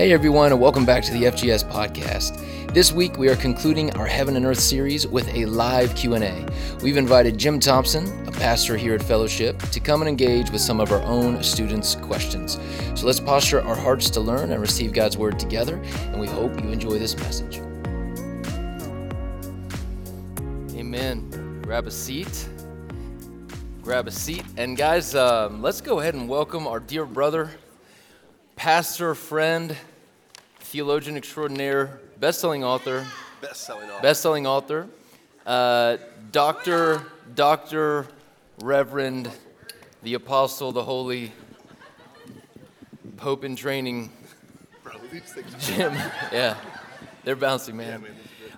Hey everyone, and welcome back to the FGS podcast. This week we are concluding our Heaven and Earth series with a live Q&A. We've invited Jim Thompson, a pastor here at Fellowship, to come and engage with some of our own students' questions. So let's posture our hearts to learn and receive God's word together, and we hope you enjoy this message. Amen. Grab a seat. Grab a seat. And guys, um, let's go ahead and welcome our dear brother, pastor, friend, theologian extraordinaire, best-selling author, Best-selling author. best-selling author, uh, Doctor, Doctor, Reverend, the Apostle, the Holy, Pope in training, Bro. Jim. Yeah, they're bouncing, man.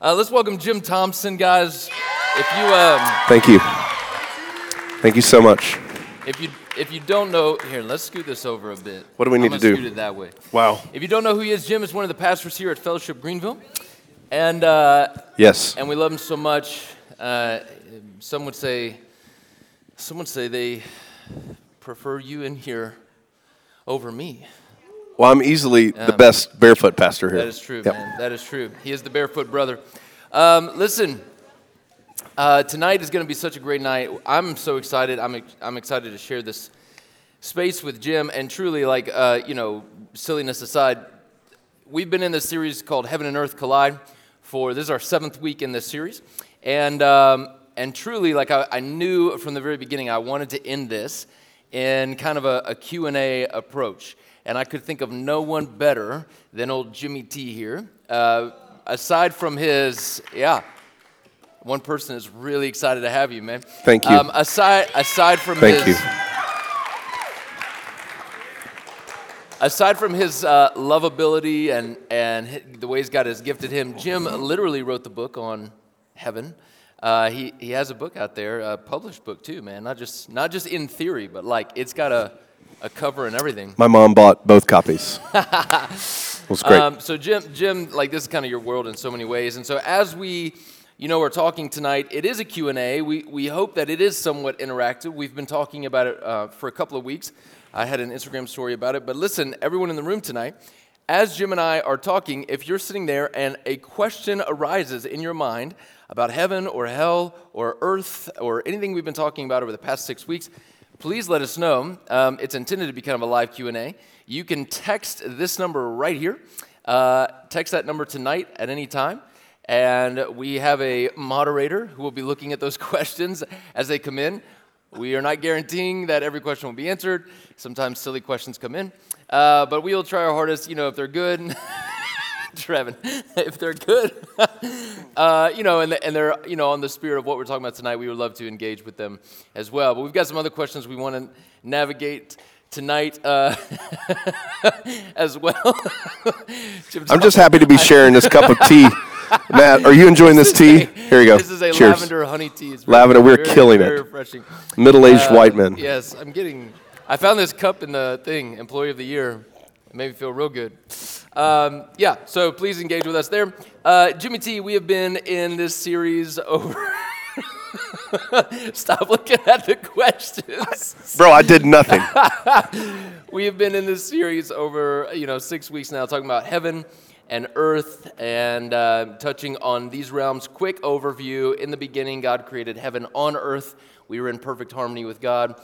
Uh, let's welcome Jim Thompson, guys. If you um, Thank you. Thank you so much. if you if you don't know, here, let's scoot this over a bit. What do we need to do? Scoot it that way. Wow. If you don't know who he is, Jim is one of the pastors here at Fellowship Greenville, and uh, Yes. and we love him so much. Uh, some would say, some would say they prefer you in here over me. Well, I'm easily the Um, best barefoot pastor here. That is true, Yep. man. That is true. He is the barefoot brother. Um, listen, uh, tonight is going to be such a great night. I'm so excited. I'm, I'm excited to share this space with Jim. And truly, like, uh, you know, silliness aside, we've been in this series called Heaven and Earth Collide for this is our seventh week in this series. And, um, and truly, like, I, I knew from the very beginning I wanted to end this in kind of a, a Q&A approach. And I could think of no one better than old Jimmy T here. Uh, aside from his, yeah, one person is really excited to have you, man. Thank you. Um, aside, aside from Thank his, you. aside from his uh, lovability and, and the ways God has gifted him, Jim literally wrote the book on heaven. Uh, he, he has a book out there, a published book too, man. Not just, not just in theory, but like it's got a, a cover and everything. My mom bought both copies. it was great. Um, so Jim, Jim, like this is kind of your world in so many ways. And so as we, you know, we're talking tonight, it is a Q&A. We, we hope that it is somewhat interactive. We've been talking about it uh, for a couple of weeks. I had an Instagram story about it. But listen, everyone in the room tonight, as Jim and I are talking, if you're sitting there and a question arises in your mind about heaven or hell or earth or anything we've been talking about over the past six weeks, please let us know. Um, it's intended to be kind of a live Q&A. You can text this number right here. Uh, text that number tonight at any time. And we have a moderator who will be looking at those questions as they come in. We are not guaranteeing that every question will be answered. Sometimes silly questions come in. Uh, but we will try our hardest, you know, if they're good. Trevin, if they're good, uh, you know, and, and they're, you know, on the spirit of what we're talking about tonight, we would love to engage with them as well. But we've got some other questions we want to navigate tonight uh, as well. I'm just happy to be sharing this cup of tea. Matt, are you enjoying this tea? Here you go. This is a Cheers. lavender honey tea. It's very- Lavender, we're very- killing very it. refreshing. Middle-aged Uh, white men. Yes, I'm getting. I found this cup in the thing, Employee of the Year. It made me feel real good. Um, yeah, so please engage with us there. Uh, Jimmy T, we have been in this series over. Stop looking at the questions. Bro, I did nothing. We have been in this series over you know six weeks now, talking about heaven and earth, and uh, touching on these realms. Quick overview: In the beginning, God created heaven on earth. We were in perfect harmony with God.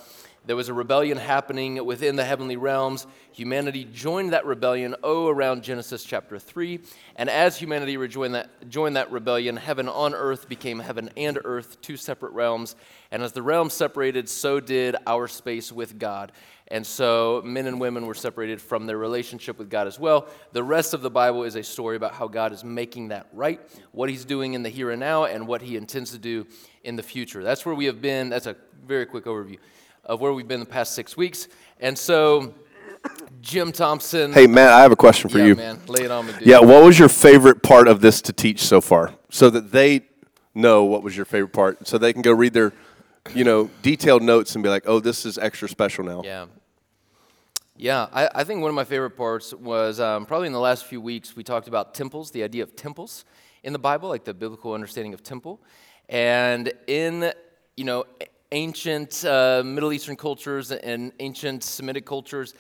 There was a rebellion happening within the heavenly realms. Humanity joined that rebellion, oh, around Genesis chapter 3. And as humanity rejoined that, joined that rebellion, heaven on earth became heaven and earth, two separate realms. And as the realms separated, so did our space with God. And so men and women were separated from their relationship with God as well. The rest of the Bible is a story about how God is making that right, what he's doing in the here and now, and what he intends to do in the future. That's where we have been. That's a very quick overview of where we've been the past six weeks. And so, Jim Thompson. Hey, Matt, I have a question for yeah, you. man, lay it on me, dude. Yeah, what was your favorite part of this to teach so far? So that they know what was your favorite part, so they can go read their, you know, detailed notes and be like, oh, this is extra special now. Yeah. Yeah, I, I think one of my favorite parts was um, probably in the last few weeks, we talked about temples, the idea of temples in the Bible, like the biblical understanding of temple. And in, you know, ancient uh, Middle Eastern cultures and ancient Semitic cultures,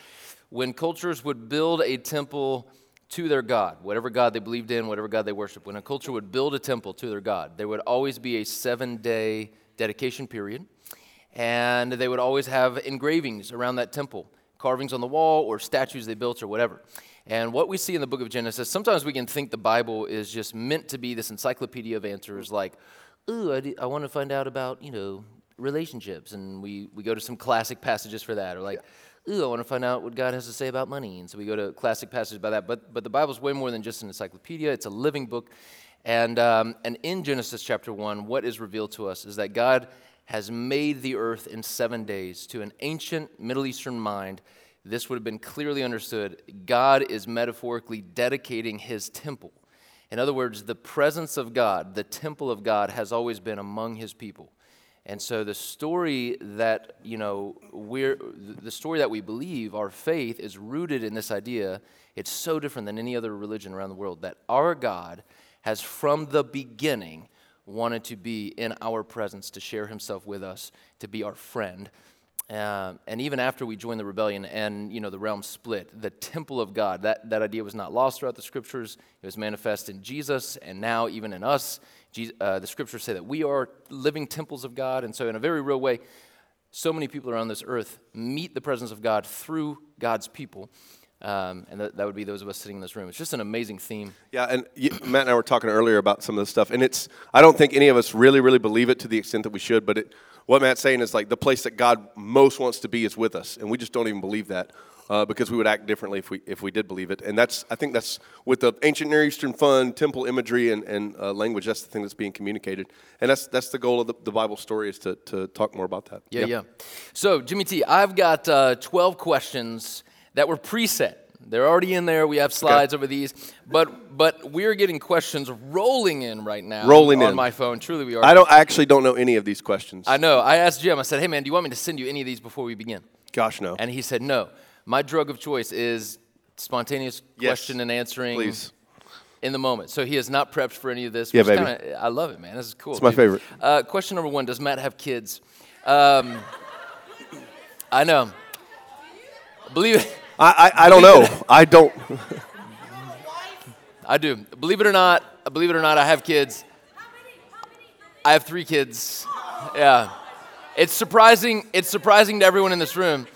when cultures would build a temple to their God, whatever God they believed in, whatever God they worshiped. When a culture would build a temple to their God, there would always be a seven day dedication period, and they would always have engravings around that temple, carvings on the wall, or statues they built, or whatever. And what we see in the book of Genesis, sometimes we can think the Bible is just meant to be this encyclopedia of answers, like, ooh, I, I want to find out about, you know, relationships, and we, we go to some classic passages for that, or like, ooh, I want to find out what God has to say about money, and so we go to classic passages about that. But but the Bible's way more than just an encyclopedia; it's a living book. And um, and in Genesis chapter one, what is revealed to us is that God has made the earth in seven days. To an ancient Middle Eastern mind, this would have been clearly understood. God is metaphorically dedicating His temple. In other words, the presence of God, the temple of God, has always been among His people. And so the story that, you know, we're the story that we believe, our faith is rooted in this idea. It's so different than any other religion around the world that our God has from the beginning wanted to be in our presence to share himself with us, to be our friend. Uh, and even after we joined the rebellion and you know the realm split, the temple of God, that, that idea was not lost throughout the scriptures. It was manifest in Jesus and now even in us. Jesus, uh, the scriptures say that we are living temples of God. And so, in a very real way, so many people around this earth meet the presence of God through God's people. Um, and that, that would be those of us sitting in this room. It's just an amazing theme. Yeah, and you, Matt and I were talking earlier about some of this stuff, and it's I don't think any of us really, really believe it to the extent that we should. But it, what Matt's saying is like the place that God most wants to be is with us, and we just don't even believe that uh, because we would act differently if we if we did believe it. And that's I think that's with the ancient Near Eastern fun temple imagery and, and uh, language. That's the thing that's being communicated, and that's that's the goal of the, the Bible story is to to talk more about that. Yeah, yeah. So Jimmy T, I've got uh, twelve questions that were preset. They're already in there. We have slides okay. over these, but but we're getting questions rolling in right now. Rolling on in. my phone. Truly, we are. I don't I actually don't know any of these questions. I know. I asked Jim. I said, "Hey man, do you want me to send you any of these before we begin?" Gosh, no. And he said, "No." My drug of choice is spontaneous yes. question and answering. Please. In the moment. So he has not prepped for any of this. Yeah, baby. Kinda, I love it, man. This is cool. It's my dude. favorite. Uh, question number one Does Matt have kids? Um, I know. Believe it. I, I, I don't know. I don't. I do. Believe it or not, believe it or not, I have kids. I have three kids. Yeah. It's surprising. It's surprising to everyone in this room.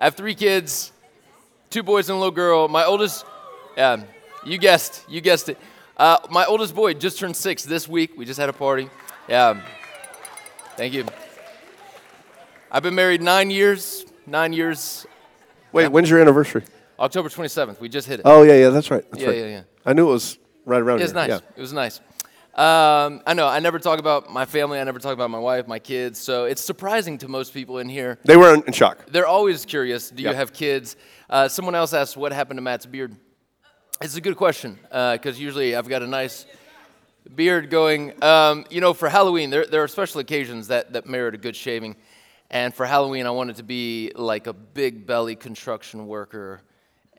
I have three kids, two boys and a little girl. My oldest, yeah, you guessed, you guessed it. Uh, my oldest boy just turned six this week. We just had a party. Yeah. Thank you. I've been married nine years. Nine years. Wait, yeah. when's your anniversary? October 27th. We just hit it. Oh yeah, yeah, that's right. That's yeah, right. yeah, yeah. I knew it was right around it was here. nice. Yeah. It was nice. Um, I know. I never talk about my family. I never talk about my wife, my kids. So it's surprising to most people in here. They were in shock. They're always curious. Do you have kids? Uh, someone else asked, "What happened to Matt's beard?" It's a good question because usually I've got a nice beard going. Um, you know, for Halloween, there, there are special occasions that, that merit a good shaving. And for Halloween, I wanted to be like a big belly construction worker.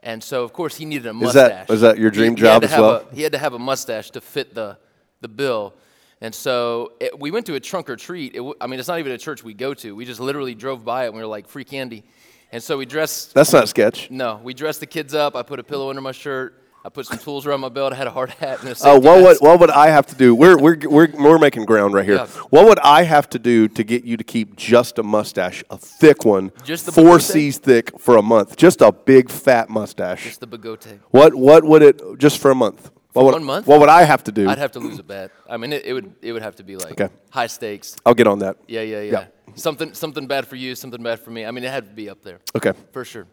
And so, of course, he needed a Is mustache. that is that your dream He- he job to as well? a- he had to have a mustache to fit the, the bill. And so it, we went to a trunk or treat. It, I mean, it's not even a church we go to. We just literally drove by it and we were like, free candy. And so we dressed, That's not sketch. no, we dressed the kids up. I put a pillow under my shirt. I put some tools around my belt. I had a hard hat and a uh, safety what would what would I have to do? We're we're we're, we're making ground right here. Yeah. What would I have to do to get you to keep just a mustache, a thick one, Just the four bigote? C's thick for a month, just a big fat mustache? Just the bigote. What what would it just for a month? What would, one month? What would I have to do? I'd have to lose a bet. I mean, it, it would it would have to be like Okay. high stakes. I'll get on that. Yeah, yeah, yeah, Yeah. Something something bad for you, something bad for me. I mean, it had to be up there Okay. for sure.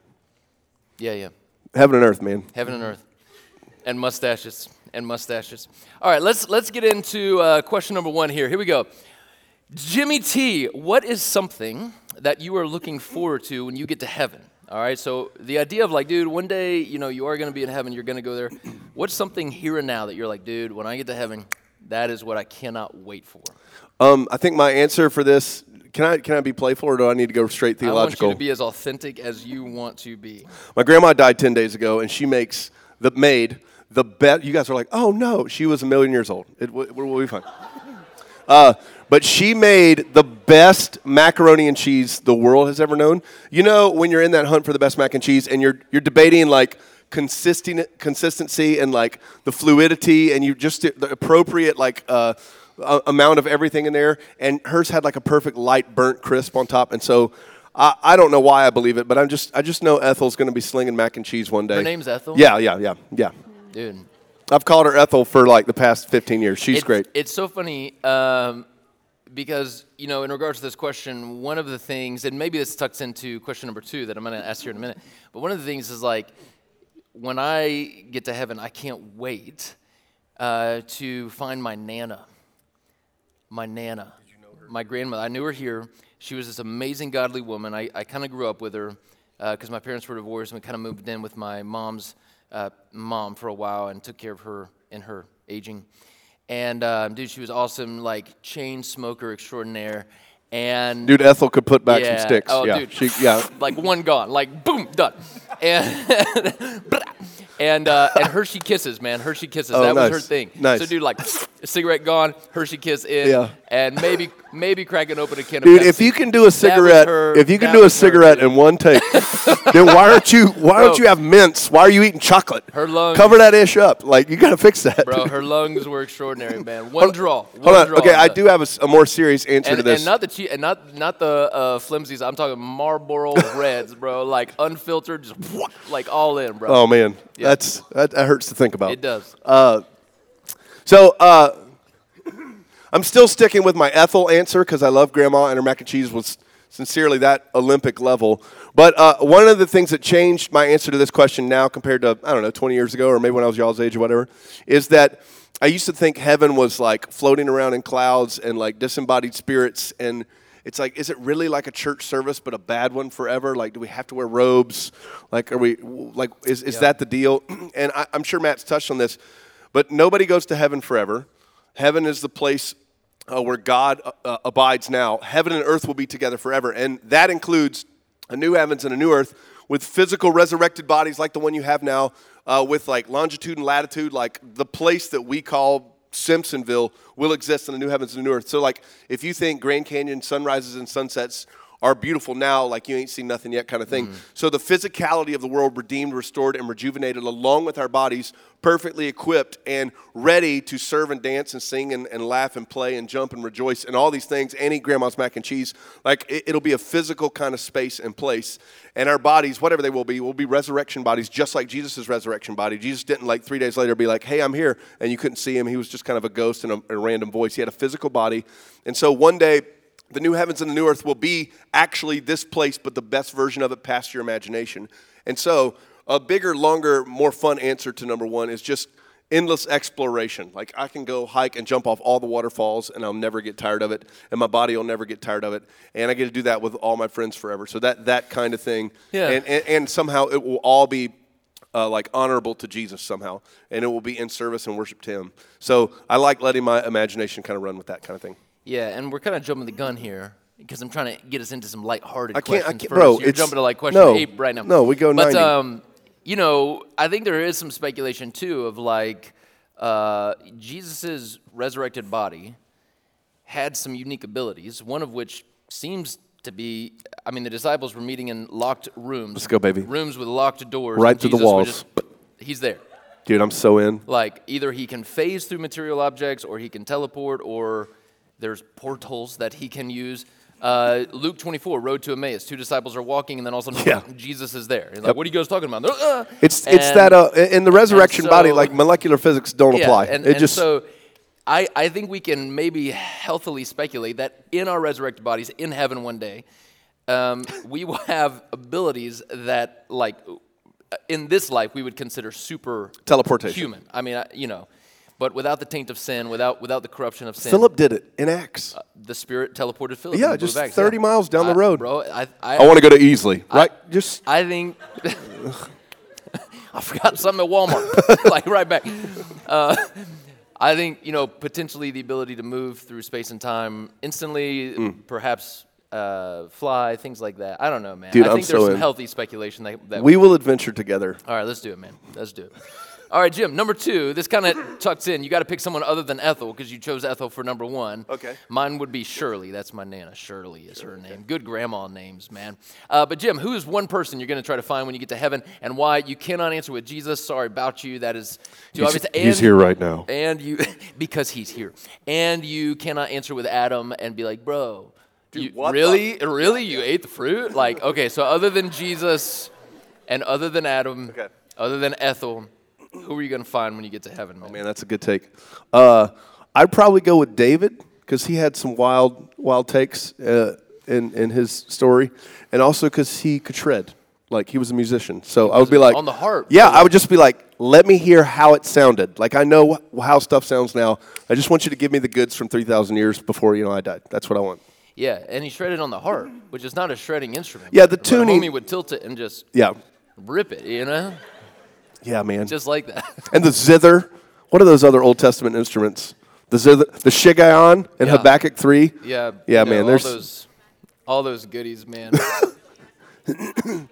Yeah, yeah. Heaven and earth, man. Heaven and earth, and mustaches and mustaches. All right, let's let's get into uh, question number one here. Here we go. Jimmy T, what is something that you are looking forward to when you get to heaven? All right, so the idea of like, dude, one day, you know, you are going to be in heaven, you're going to go there. What's something here and now that you're like, dude, when I get to heaven, that is what I cannot wait for? Um, I think my answer for this can I can I be playful or do I need to go straight theological? I want you to be as authentic as you want to be. My grandma died 10 days ago, and she makes the maid the best. You guys are like, oh no, she was a million years old. It w- will be fine. Uh, but she made the best macaroni and cheese the world has ever known. You know, when you're in that hunt for the best mac and cheese, and you're you're debating like consistent consistency and like the fluidity and you just the appropriate like uh, amount of everything in there. And hers had like a perfect light burnt crisp on top. And so I, I don't know why I believe it, but I'm just I just know Ethel's going to be slinging mac and cheese one day. Her name's Ethel? Yeah, yeah, yeah, yeah. Dude. I've called her Ethel for like the past 15 years. She's it's, great. It's so funny um, because, you know, in regards to this question, one of the things, and maybe this tucks into question number two that I'm going to ask here in a minute, but one of the things is like, when I get to heaven, I can't wait uh, to find my Nana. My Nana. My grandmother. I knew her here. She was this amazing, godly woman. I, I kind of grew up with her because my parents were divorced and we kind of moved in with my mom's uh, mom for a while and took care of her in her aging. And um, dude, she was awesome, like chain smoker extraordinaire. And Dude, Ethel could put back yeah. some sticks. Oh, yeah, dude. she, yeah. like one gone, like boom, done. And and uh, and Hershey kisses, man. Hershey kisses. Oh, that was her thing. Nice. So, dude, like cigarette gone, Hershey kiss in, Yeah. and maybe maybe cracking open a can of Dude, if you can do a cigarette, her- if you can do a was her, cigarette in one take, then why aren't you? Why don't you have mints? Why are you eating chocolate? Her lungs- Cover that ish up. Like you got to fix that. Bro, her lungs were extraordinary, man. One draw. One Hold on. draw Okay, I do have a more serious answer And, to this. and not the che- and not not the uh, flimsies. I'm talking Marlboro Reds, bro. Like unfiltered, just like all in, bro. oh man, Yeah. that's that, that hurts to think about. It does. So uh, I'm still sticking with my Ethel answer because I love Grandma and her mac and cheese was sincerely that Olympic level. But uh, one of the things that changed my answer to this question now compared to I don't know 20 years ago or maybe when I was y'all's age or whatever is that I used to think heaven was like floating around in clouds and like disembodied spirits and. It's like, is it really like a church service, but a bad one forever? Like, do we have to wear robes? Like, are we like, is, is that the deal? And I, I'm sure Matt's touched on this, but nobody goes to heaven forever. Heaven is the place uh, where God uh, uh, abides now. Heaven and earth will be together forever. And that includes a new heavens and a new earth with physical resurrected bodies like the one you have now, uh, with like longitude and latitude, like the place that we call Simpsonville will exist in the new heavens and the new earth. So, like, if you think Grand Canyon sunrises and sunsets are beautiful now, like you ain't seen nothing yet, kind of thing. Mm-hmm. So, the physicality of the world redeemed, restored, and rejuvenated, along with our bodies, perfectly equipped and ready to serve and dance and sing and, and laugh and play and jump and rejoice and all these things, and eat grandma's mac and cheese. Like, it, it'll be a physical kind of space and place. And our bodies, whatever they will be, will be resurrection bodies, just like Jesus' resurrection body. Jesus didn't, like, three days later be like, hey, I'm here, and you couldn't see him. He was just kind of a ghost and a, a random voice. He had a physical body. And so one day, the new heavens and the new earth will be actually this place, but the best version of it past your imagination. And so, a bigger, longer, more fun answer to number one is just endless exploration. Like, I can go hike and jump off all the waterfalls, and I'll never get tired of it, and my body will never get tired of it. And I get to do that with all my friends forever. So, that, that kind of thing. Yeah. And, and, and somehow it will all be uh, like honorable to Jesus somehow, and it will be in service and worship to Him. So I like letting my imagination kind of run with that kind of thing. Yeah, and we're kind of jumping the gun here because I'm trying to get us into some lighthearted I can't- I can't- first. bro, You're it's- jumping to like question no, eight right now. no, we go But 90. um, you know, I think there is some speculation too of like uh, Jesus's resurrected body had some unique abilities. One of which seems to be, I mean, the disciples were meeting in locked rooms. Let's go, baby. Rooms with locked doors. Right through the walls. just- he's there. Dude, I'm so in. Like either he can phase through material objects, or he can teleport, or there's portals that he can use. Uh, Luke 24, Road to Emmaus. Two disciples are walking, and then all of a sudden, Yeah. Jesus is there. He's like, "What are you guys talking about?" "Uh." It's it's that uh, in the resurrection so- body, like molecular physics don't yeah, apply. And, it and just so I, I think we can maybe healthily speculate that in our resurrected bodies in heaven one day, um, we will have abilities that, like, in this life, we would consider super Teleportation. human. I mean, you know, but without the taint of sin, without without the corruption of sin. Philip did it in Acts. the Spirit teleported Philip. Yeah, just Acts, 30 miles down the road. bro. I, I, I want to go to Easley, right? just I think I forgot something at Walmart. like right back. Uh, I think you know potentially the ability to move through space and time instantly, Mm. perhaps uh, fly, things like that. I don't know, man. Dude, I I'm think there's so some in. healthy speculation that, that we will adventure together. All right, let's do it, man. Let's do it. All right, Jim. Number two. This kind of tucks in. You got to pick someone other than Ethel because you chose Ethel for number one. Okay. Mine would be Shirley. That's my nana. Shirley is her name. Good grandma names, man. Uh, but Jim, who is one person you're going to try to find when you get to heaven, and why? You cannot answer with Jesus. Sorry about you. That is too He's, obvious. he's here right now. And you, because he's here. And you cannot answer with Adam and be like, bro. you, what the- really, really, you ate the fruit? Like, okay, so other than Jesus, and other than Adam, Okay. other than Ethel, who are you going to find when you get to heaven, man? Man, that's a good take. Uh, I'd probably go with David because he had some wild, wild takes uh, in in his story, and also because he could shred. Like he was a musician, so I would be like on the harp. Yeah, I would just be like, let me hear how it sounded. Like I know how stuff sounds now. I just want you to give me the goods from three thousand years before you know I died. That's what I want. Yeah, and he shredded on the harp, which is not a shredding instrument. Yeah, the tuning- homie would tilt it and just Yeah, rip it, you know, yeah, man. just like that. and the zither. What are those other Old Testament instruments? The zither, the shiggaion in Yeah. Habakkuk three. Yeah, Yeah, you know, man, All those, all those goodies, man.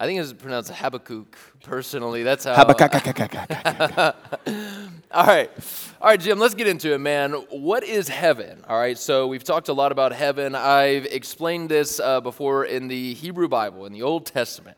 I think it's pronounced Habakkuk. Personally, that's how. Habakkuk. All right. All right, Jim, let's get into it, man. What is heaven? All right, so we've talked a lot about heaven. I've explained this uh, before in the Hebrew Bible, in the Old Testament.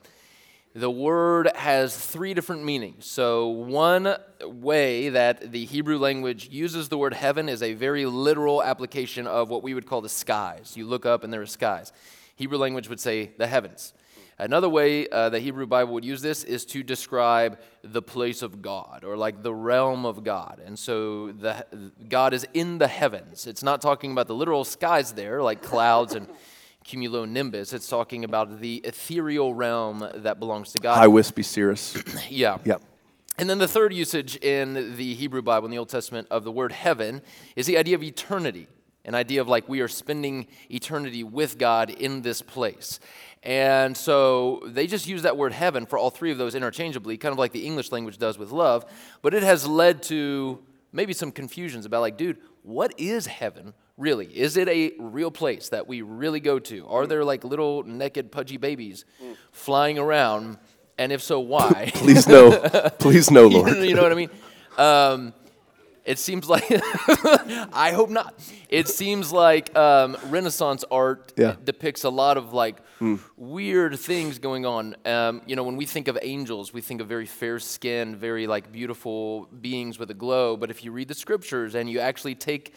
The word has three different meanings. So, one way that the Hebrew language uses the word heaven is a very literal application of what we would call the skies. You look up and there are skies. Hebrew language would say the heavens. Another way uh, the Hebrew Bible would use this is to describe the place of God or like the realm of God. And so the, God is in the heavens. It's not talking about the literal skies there, like clouds and cumulonimbus. It's talking about the ethereal realm that belongs to God. High wispy cirrus. yeah. Yep. And then the third usage in the Hebrew Bible, in the Old Testament, of the word heaven is the idea of eternity, an idea of like we are spending eternity with God in this place. And so they just use that word heaven for all three of those interchangeably, kind of like the English language does with love. But it has led to maybe some confusions about, like, dude, what is heaven really? Is it a real place that we really go to? Are there like little naked, pudgy babies flying around? And if so, why? Please no. Please no, Lord. you know what I mean? Um, it seems like I hope not. It seems like um, Renaissance art Yeah. depicts a lot of like weird things going on. Um, you know, when we think of angels, we think of very fair skinned, very like beautiful beings with a glow. But if you read the scriptures and you actually take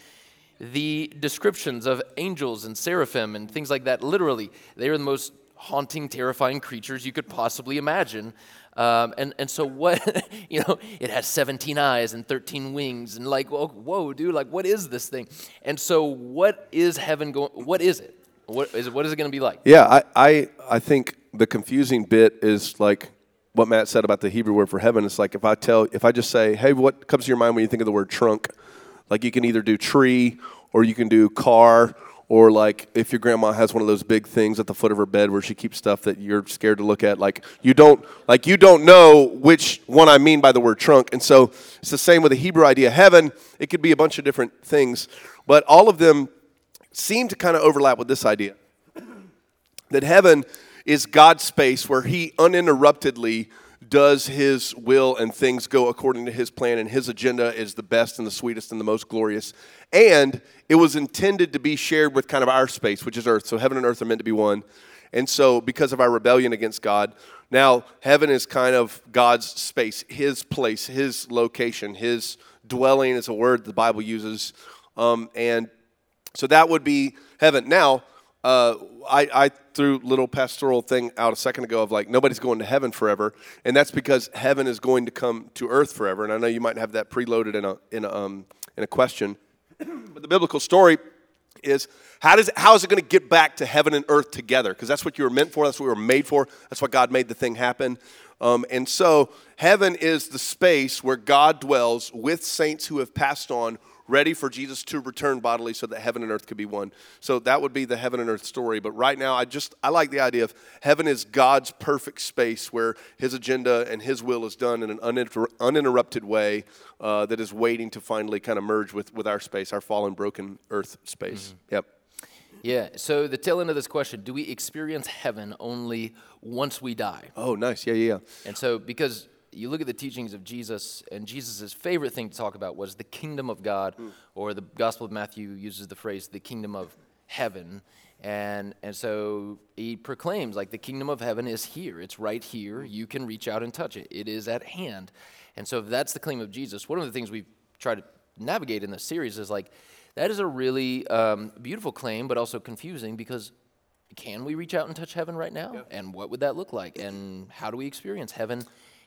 the descriptions of angels and seraphim and things like that literally, they are the most haunting, terrifying creatures you could possibly imagine. Um, and, and so what, you know, it has 17 eyes and 13 wings and like, whoa, whoa, dude, like what is this thing? And so what is heaven going, what is it? What is it, what is it going to be like? Yeah, I, I, I think the confusing bit is like what Matt said about the Hebrew word for heaven. It's like if I tell, if I just say, hey, what comes to your mind when you think of the word trunk? Like you can either do tree or you can do car or like if your grandma has one of those big things at the foot of her bed where she keeps stuff that you're scared to look at like you don't like you don't know which one i mean by the word trunk. And so it's the same with the hebrew idea heaven. It could be a bunch of different things. But all of them seem to kind of overlap with this idea that heaven is God's space where He uninterruptedly does His will and things go according to His plan, and His agenda is the best and the sweetest and the most glorious. And it was intended to be shared with kind of our space, which is earth. So heaven and earth are meant to be one. And so, because of our rebellion against God, now heaven is kind of God's space, His place, His location, His dwelling is a word the Bible uses. Um, and so that would be heaven. Now, uh, I, I a little pastoral thing out a second ago of like nobody's going to heaven forever, and that's because heaven is going to come to earth forever. And I know you might have that preloaded in a in a, um, in a question, but the biblical story is how does how is it going to get back to heaven and earth together? Because that's what you were meant for. That's what we were made for. That's what God made the thing happen. Um, and so heaven is the space where God dwells with saints who have passed on, ready for Jesus to return bodily, so that heaven and earth could be one. So that would be the heaven and earth story. But right now, I just I like the idea of heaven is God's perfect space where His agenda and His will is done in an uninter- uninterrupted way uh, that is waiting to finally kind of merge with with our space, our fallen, broken earth space. Yep. Yeah. So the tail end of this question: Do we experience heaven only once we die? Oh, nice. Yeah, yeah, yeah. And so, because you look at the teachings of Jesus, and Jesus' favorite thing to talk about was the kingdom of God, or the Gospel of Matthew uses the phrase the kingdom of heaven. And, and so he proclaims, like, the kingdom of heaven is here. It's right here. You can reach out and touch it, it is at hand. And so, if that's the claim of Jesus, one of the things we've tried to navigate in this series is like, that is a really um, beautiful claim, but also confusing because can we reach out and touch heaven right now? And what would that look like? And how do we experience heaven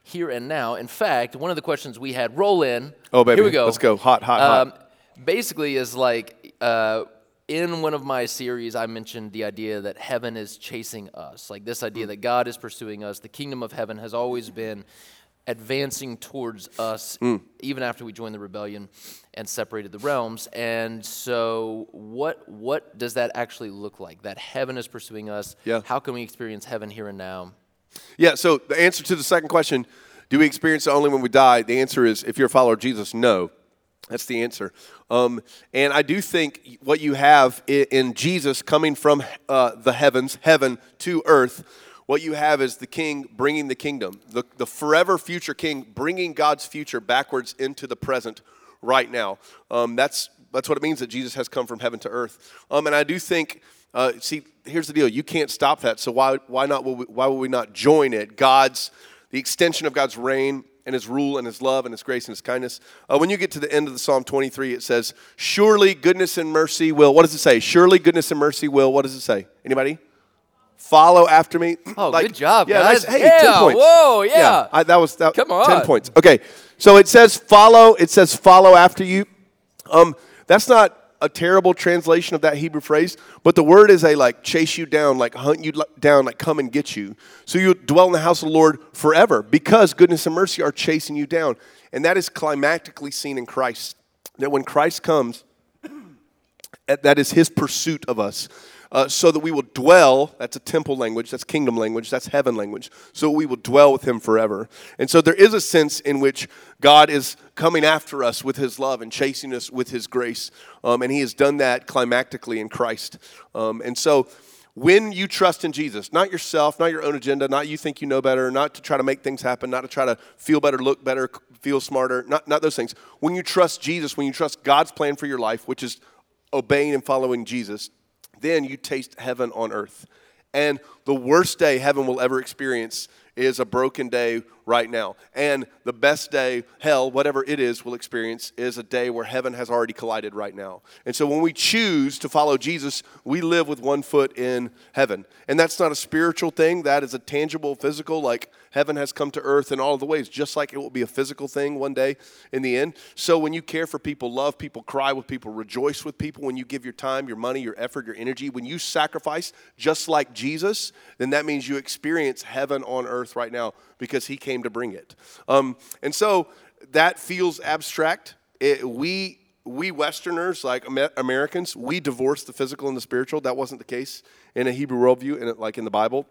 here and now? In fact, one of the questions we had roll in. Oh, baby. Here we go. Let's go. Hot, hot, hot. Basically, is like uh, in one of my series, I mentioned the idea that heaven is chasing us. Like this idea that God is pursuing us. The kingdom of heaven has always been advancing towards us Mm. even after we joined the rebellion and separated the realms and so what what does that actually look like that heaven is pursuing us Yeah. how can we experience heaven here and now Yeah, so the answer to the second question, do we experience it only when we die? The answer is, if you're a follower of Jesus, no. That's the answer. Um, and I do think what you have in Jesus coming from uh, the heavens, heaven to earth, what you have is the king bringing the kingdom, the, the forever future king bringing God's future backwards into the present right now. Um, that's, that's what it means that Jesus has come from heaven to earth. Um, and I do think uh, see, here's the deal: you can't stop that. So why why not? Will we, why will we not join it? God's the extension of God's reign and His rule and His love and His grace and His kindness. Uh, when you get to the end of the Psalm 23, it says, "Surely goodness and mercy will." What does it say? Surely goodness and mercy will. What does it say? Anybody? Follow after me. Oh, good job, yeah, guys. Nice, hey, Yeah, ten points. whoa, yeah. I, that was that, Come ten points. Okay, so it says follow. It says follow after you. Um, that's not a terrible translation of that Hebrew phrase, but the word is a like chase you down, like hunt you down, like come and get you. So you dwell in the house of the Lord forever because goodness and mercy are chasing you down. And that is climactically seen in Christ. That when Christ comes, that is his pursuit of us. Uh, so that we will dwell, that's a temple language, that's kingdom language, that's heaven language, so we will dwell with him forever. And so there is a sense in which God is coming after us with his love and chasing us with his grace. Um, and he has done that climactically in Christ. Um, and so when you trust in Jesus, not yourself, not your own agenda, not you think you know better, not to try to make things happen, not to try to feel better, look better, feel smarter, not, not those things. When you trust Jesus, when you trust God's plan for your life, which is obeying and following Jesus, then you taste heaven on earth. And the worst day heaven will ever experience is a broken day right now. And the best day, hell, whatever it is, we'll experience is a day where heaven has already collided right now. And so when we choose to follow Jesus, we live with one foot in heaven. And that's not a spiritual thing, that is a tangible, physical, like heaven has come to earth in all of the ways, just like it will be a physical thing one day in the end. So when you care for people, love people, cry with people, rejoice with people, when you give your time, your money, your effort, your energy, when you sacrifice just like Jesus, then that means you experience heaven on earth right now because he came to bring it. Um, and so that feels abstract. It, we we Westerners, like Americans, we divorce the physical and the spiritual. That wasn't the case in a Hebrew worldview, in like in the Bible.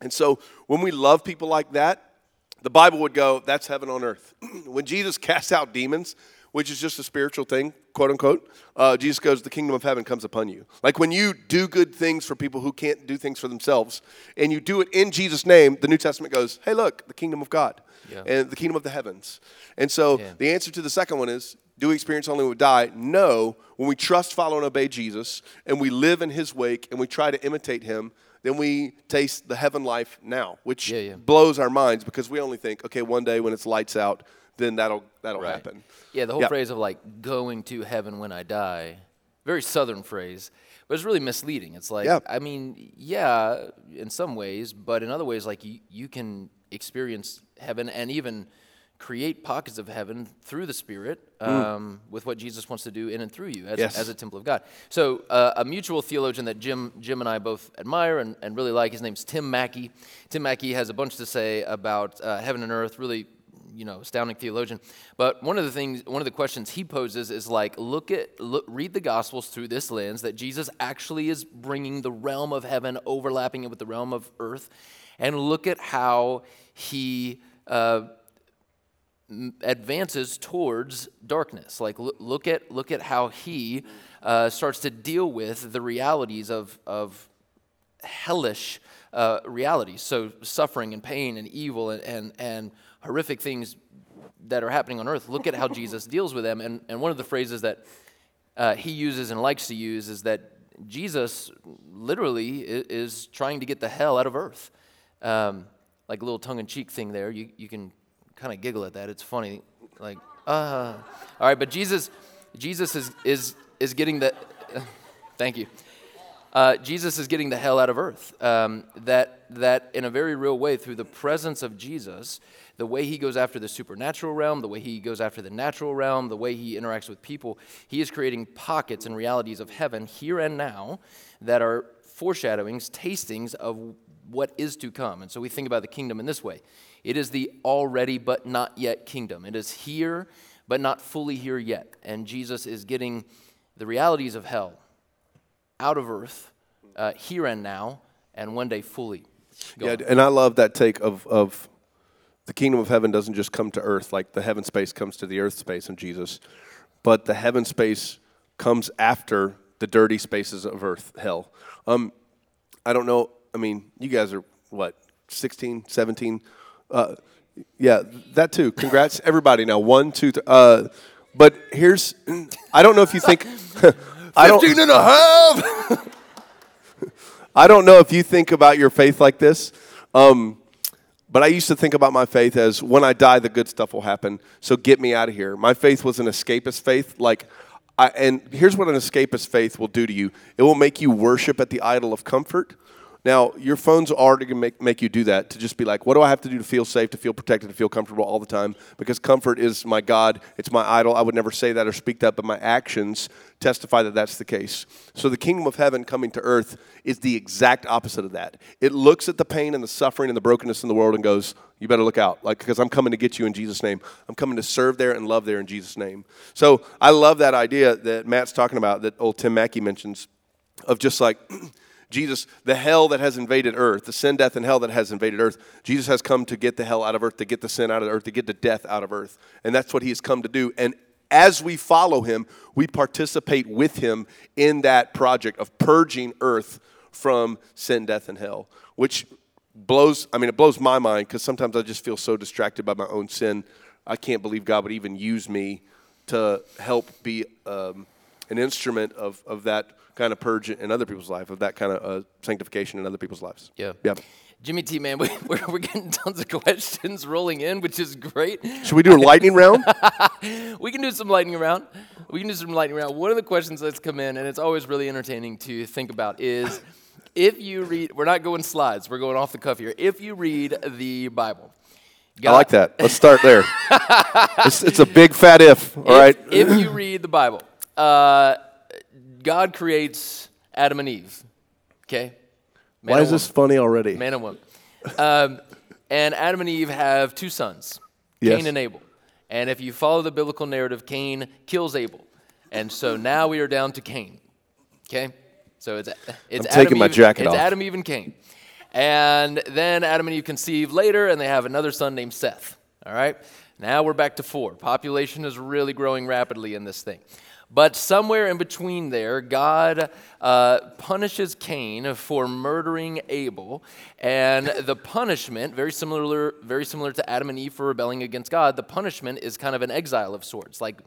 And so when we love people like that, the Bible would go, that's heaven on earth. when Jesus casts out demons, which is just a spiritual thing, quote unquote, uh, Jesus goes, the kingdom of heaven comes upon you. Like when you do good things for people who can't do things for themselves, and you do it in Jesus' name, the New Testament goes, hey, look, the kingdom of God Yeah. and the kingdom of the heavens. And so Yeah. the answer to the second one is, do we experience only when we die? No. When we trust, follow, and obey Jesus, and we live in his wake, and we try to imitate him, then we taste the heaven life now, which Yeah, blows our minds because we only think, okay, one day when it's lights out, then that'll that'll Right. happen. Yeah, the whole Yeah. phrase of like going to heaven when I die, very southern phrase, but it's really misleading. It's like, Yeah. I mean, yeah, in some ways, but in other ways, like you, you can experience heaven and even create pockets of heaven through the Spirit um, with what Jesus wants to do in and through you as, Mm. Yes. as a temple of God. So, uh, a mutual theologian that Jim, Jim and I both admire and, and really like, his name's Tim Mackie. Tim Mackie has a bunch to say about uh, heaven and earth, really you know, astounding theologian. But one of the things, one of the questions he poses is like, look at, look, read the Gospels through this lens that Jesus actually is bringing the realm of heaven, overlapping it with the realm of earth, and look at how he uh, advances towards darkness. Like, look at look at how he uh, starts to deal with the realities of of hellish uh, realities. So, suffering and pain and evil and, and, and horrific things that are happening on earth, look at how Jesus deals with them. And, and one of the phrases that uh, he uses and likes to use is that Jesus literally is, is trying to get the hell out of earth. Um, like a little tongue in cheek thing there. You, you can kind of giggle at that. It's funny. Like, uh, all right, but Jesus, Jesus is, is, is getting the, uh, thank you. Uh, Jesus is getting the hell out of earth. Um, that, that in a very real way, through the presence of Jesus, the way he goes after the supernatural realm, the way he goes after the natural realm, the way he interacts with people, he is creating pockets and realities of heaven here and now that are foreshadowings, tastings of what is to come. And so we think about the kingdom in this way it is the already but not yet kingdom. It is here, but not fully here yet. And Jesus is getting the realities of hell out of earth, uh, here and now, and one day fully. Yeah, and I love that take of, of the kingdom of heaven doesn't just come to earth like the heaven space comes to the earth space in Jesus, but the heaven space comes after the dirty spaces of earth, hell. Um, I don't know. I mean, you guys are what, 16, 17? Uh, yeah, that too. Congrats, everybody. Now, one, two, uh, but here's, I don't know if you think, I don't, 15 and a half! I don't know if you think about your faith like this, um, but I used to think about my faith as when I die, the good stuff will happen. So get me out of here. My faith was an escapist faith. Like, I, and here's what an escapist faith will do to you it will make you worship at the idol of comfort. Now, your phones are to make, make you do that to just be like, what do I have to do to feel safe, to feel protected, to feel comfortable all the time? Because comfort is my God, it's my idol. I would never say that or speak that, but my actions testify that that's the case. So the kingdom of heaven coming to earth is the exact opposite of that. It looks at the pain and the suffering and the brokenness in the world and goes, you better look out, like because I'm coming to get you in Jesus' name. I'm coming to serve there and love there in Jesus' name. So I love that idea that Matt's talking about, that old Tim Mackie mentions, of just like Jesus, the hell that has invaded earth, the sin, death, and hell that has invaded earth, Jesus has come to get the hell out of earth, to get the sin out of earth, to get the death out of earth. And that's what he has come to do. And as we follow him, we participate with him in that project of purging earth from sin, death, and hell, which blows, I mean, it blows my mind because sometimes I just feel so distracted by my own sin. I can't believe God would even use me to help be um, an instrument of, of that kind of purge in other people's life, of that kind of uh, sanctification in other people's lives. Yeah. Yeah. Jimmy T, man, we, we're, we're getting tons of questions rolling in, which is great. Should we do a lightning round? we can do some lightning round. We can do some lightning round. One of the questions that's come in, and it's always really entertaining to think about, is if you read, we're not going slides, we're going off the cuff here. If you read the Bible, I like that. Let's start there. it's, it's a big fat if, all if, right? If you read the Bible, uh, God creates Adam and Eve. Okay? Man Why is this funny already? Man and woman. Um, and Adam and Eve have two sons, Yes. Cain and Abel. And if you follow the biblical narrative, Cain kills Abel. And so now we are down to Cain. Okay? So it's, it's I'm Adam, taking my Eve, jacket it's off. Adam, Eve, and Cain. And then Adam and Eve conceive later, and they have another son named Seth. All right? Now we're back to four. Population is really growing rapidly in this thing. But somewhere in between there, God uh, punishes Cain for murdering Abel, and the punishment, very similar, very similar to Adam and Eve for rebelling against God, the punishment is kind of an exile of sorts. Like,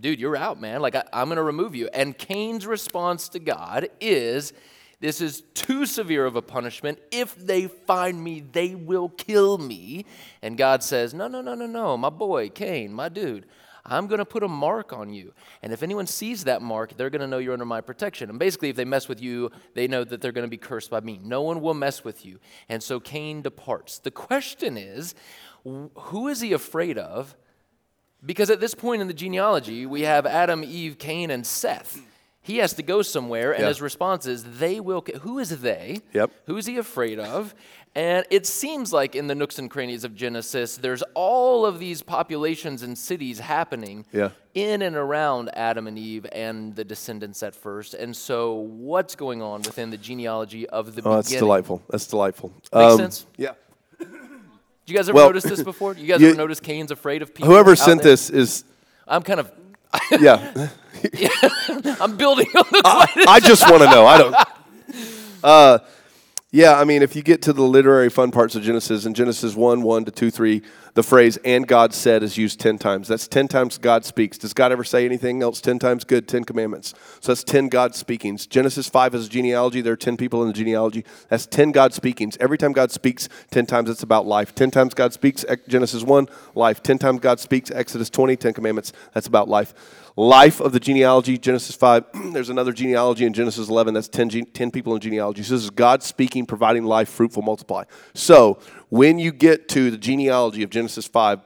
dude, you're out, man. Like, I, I'm going to remove you. And Cain's response to God is, this is too severe of a punishment. If they find me, they will kill me. And God says, No, no, no, no, no, my boy, Cain, my dude. I'm going to put a mark on you. And if anyone sees that mark, they're going to know you're under my protection. And basically, if they mess with you, they know that they're going to be cursed by me. No one will mess with you. And so Cain departs. The question is who is he afraid of? Because at this point in the genealogy, we have Adam, Eve, Cain, and Seth. He has to go somewhere, and his response is, They will. ki-" Who is they? Yep. Who's he afraid of? And it seems like in the nooks and crannies of Genesis, there's all of these populations and cities happening Yeah. in and around Adam and Eve and the descendants at first. And so, what's going on within the genealogy of the Oh, that's delightful. That's delightful. Makes Um, sense? Yeah. Did you guys ever Well, notice this before? Do you guys you- ever notice Cain's afraid of people? Whoever sent there? this is, I'm kind of, yeah. I'm building on the I, I just want to know. I don't. Uh, Yeah, I mean, if you get to the literary fun parts of Genesis, in Genesis 1 1 to 2 3, the phrase, and God said, is used 10 times. That's 10 times God speaks. Does God ever say anything else 10 times? Good, 10 commandments. So that's 10 God speakings. Genesis 5 is a genealogy. There are 10 people in the genealogy. That's 10 God speakings. Every time God speaks, 10 times it's about life. 10 times God speaks, Genesis 1, life. 10 times God speaks, Exodus 20, 10 commandments. That's about life life of the genealogy, Genesis 5. There's another genealogy in Genesis 11. That's 10, 10 people in genealogy. So this is God speaking, providing life, fruitful, multiply. So when you get to the genealogy of Genesis 5,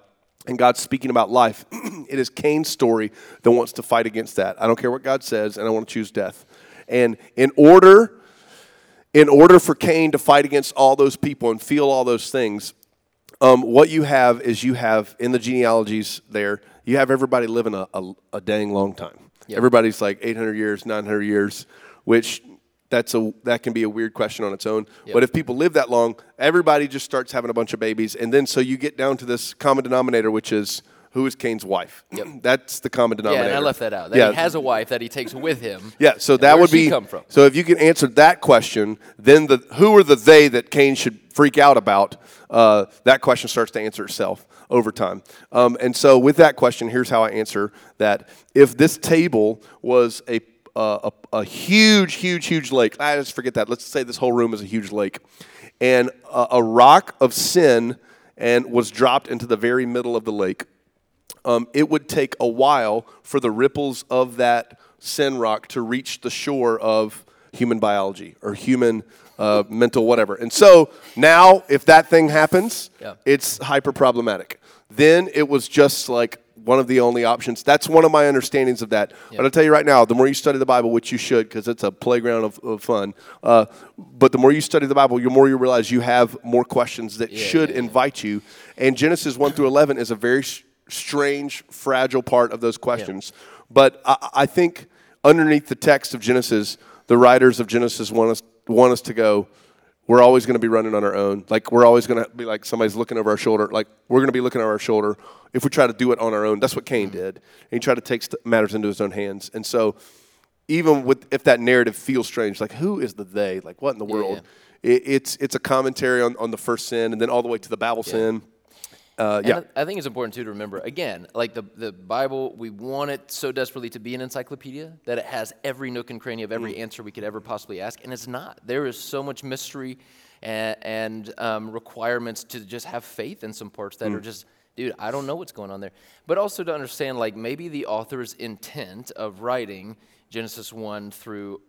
and God's speaking about life, it is Cain's story that wants to fight against that. I don't care what God says, and I want to choose death. And in order, in order for Cain to fight against all those people and feel all those things, um, what you have is you have in the genealogies there you have everybody living a, a, a dang long time. Yep. Everybody's like 800 years, 900 years, which that's a that can be a weird question on its own. Yep. But if people live that long, everybody just starts having a bunch of babies, and then so you get down to this common denominator, which is who is Cain's wife? Yep. That's the common denominator. Yeah, and I left that out. That yeah. he has a wife that he takes with him. Yeah, so that would be come from? So if you can answer that question, then the who are the they that Cain should freak out about? Uh, that question starts to answer itself over time. Um, and so with that question, here's how I answer that: If this table was a a, a, huge, huge, huge lake. I just forget that. Let's say this whole room is a huge lake, and a, a rock of sin and was dropped into the very middle of the lake um, it would take a while for the ripples of that sin rock to reach the shore of human biology or human uh, mental whatever. And so now, if that thing happens, yeah. it's hyper problematic. Then it was just like one of the only options. That's one of my understandings of that. Yeah. But I'll tell you right now, the more you study the Bible, which you should, because it's a playground of, of fun. Uh, but the more you study the Bible, the more you realize you have more questions that yeah, should invite you. And Genesis one through eleven is a very strange, fragile part of those questions. Yeah. But I, I, think underneath the text of Genesis, the writers of Genesis want us, want us to go, we're always going to be running on our own. Like, we're always going to be like somebody's looking over our shoulder. Like, we're going to be looking over our shoulder if we try to do it on our own. That's what Cain mm-hmm. did. And he tried to take matters into his own hands. And so, even with if that narrative feels strange, like, who is the they? Like, what in the world? Yeah. It, it's, it's a commentary on, on the first sin and then all the way to the Babel yeah. sin uh, yeah. I, I think it's important too to remember again, like the the Bible, we want it so desperately to be an encyclopedia that it has every nook and cranny of every mm. answer we could ever possibly ask, and it's not. There is so much mystery and, and um, requirements to just have faith in some parts that mm. are just dude, I don't know what's going on there. But also to understand, like, maybe the author's intent of writing Genesis 1 through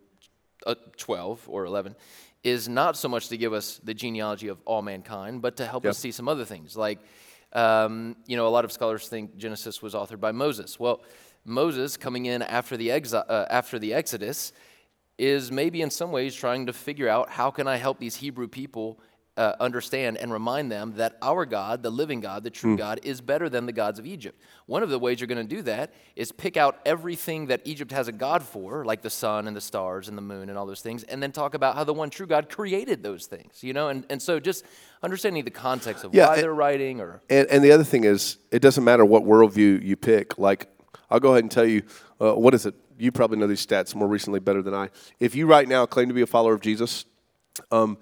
uh, 12 or 11 is not so much to give us the genealogy of all mankind, but to help yep. us see some other things. Like, um, you know, a lot of scholars think Genesis was authored by Moses. Well, Moses coming in after the, exi- uh, after the Exodus is maybe in some ways trying to figure out how can I help these Hebrew people uh, understand and remind them that our God, the living God, the true mm. God, is better than the gods of Egypt. One of the ways you're going to do that is pick out everything that Egypt has a God for, like the sun and the stars and the moon and all those things, and then talk about how the one true God created those things, you know? And, and so just understanding the context of yeah, why and, they're writing or. And, and the other thing is, it doesn't matter what worldview you pick. Like, I'll go ahead and tell you, uh, what is it? You probably know these stats more recently better than I. If you right now claim to be a follower of Jesus, um,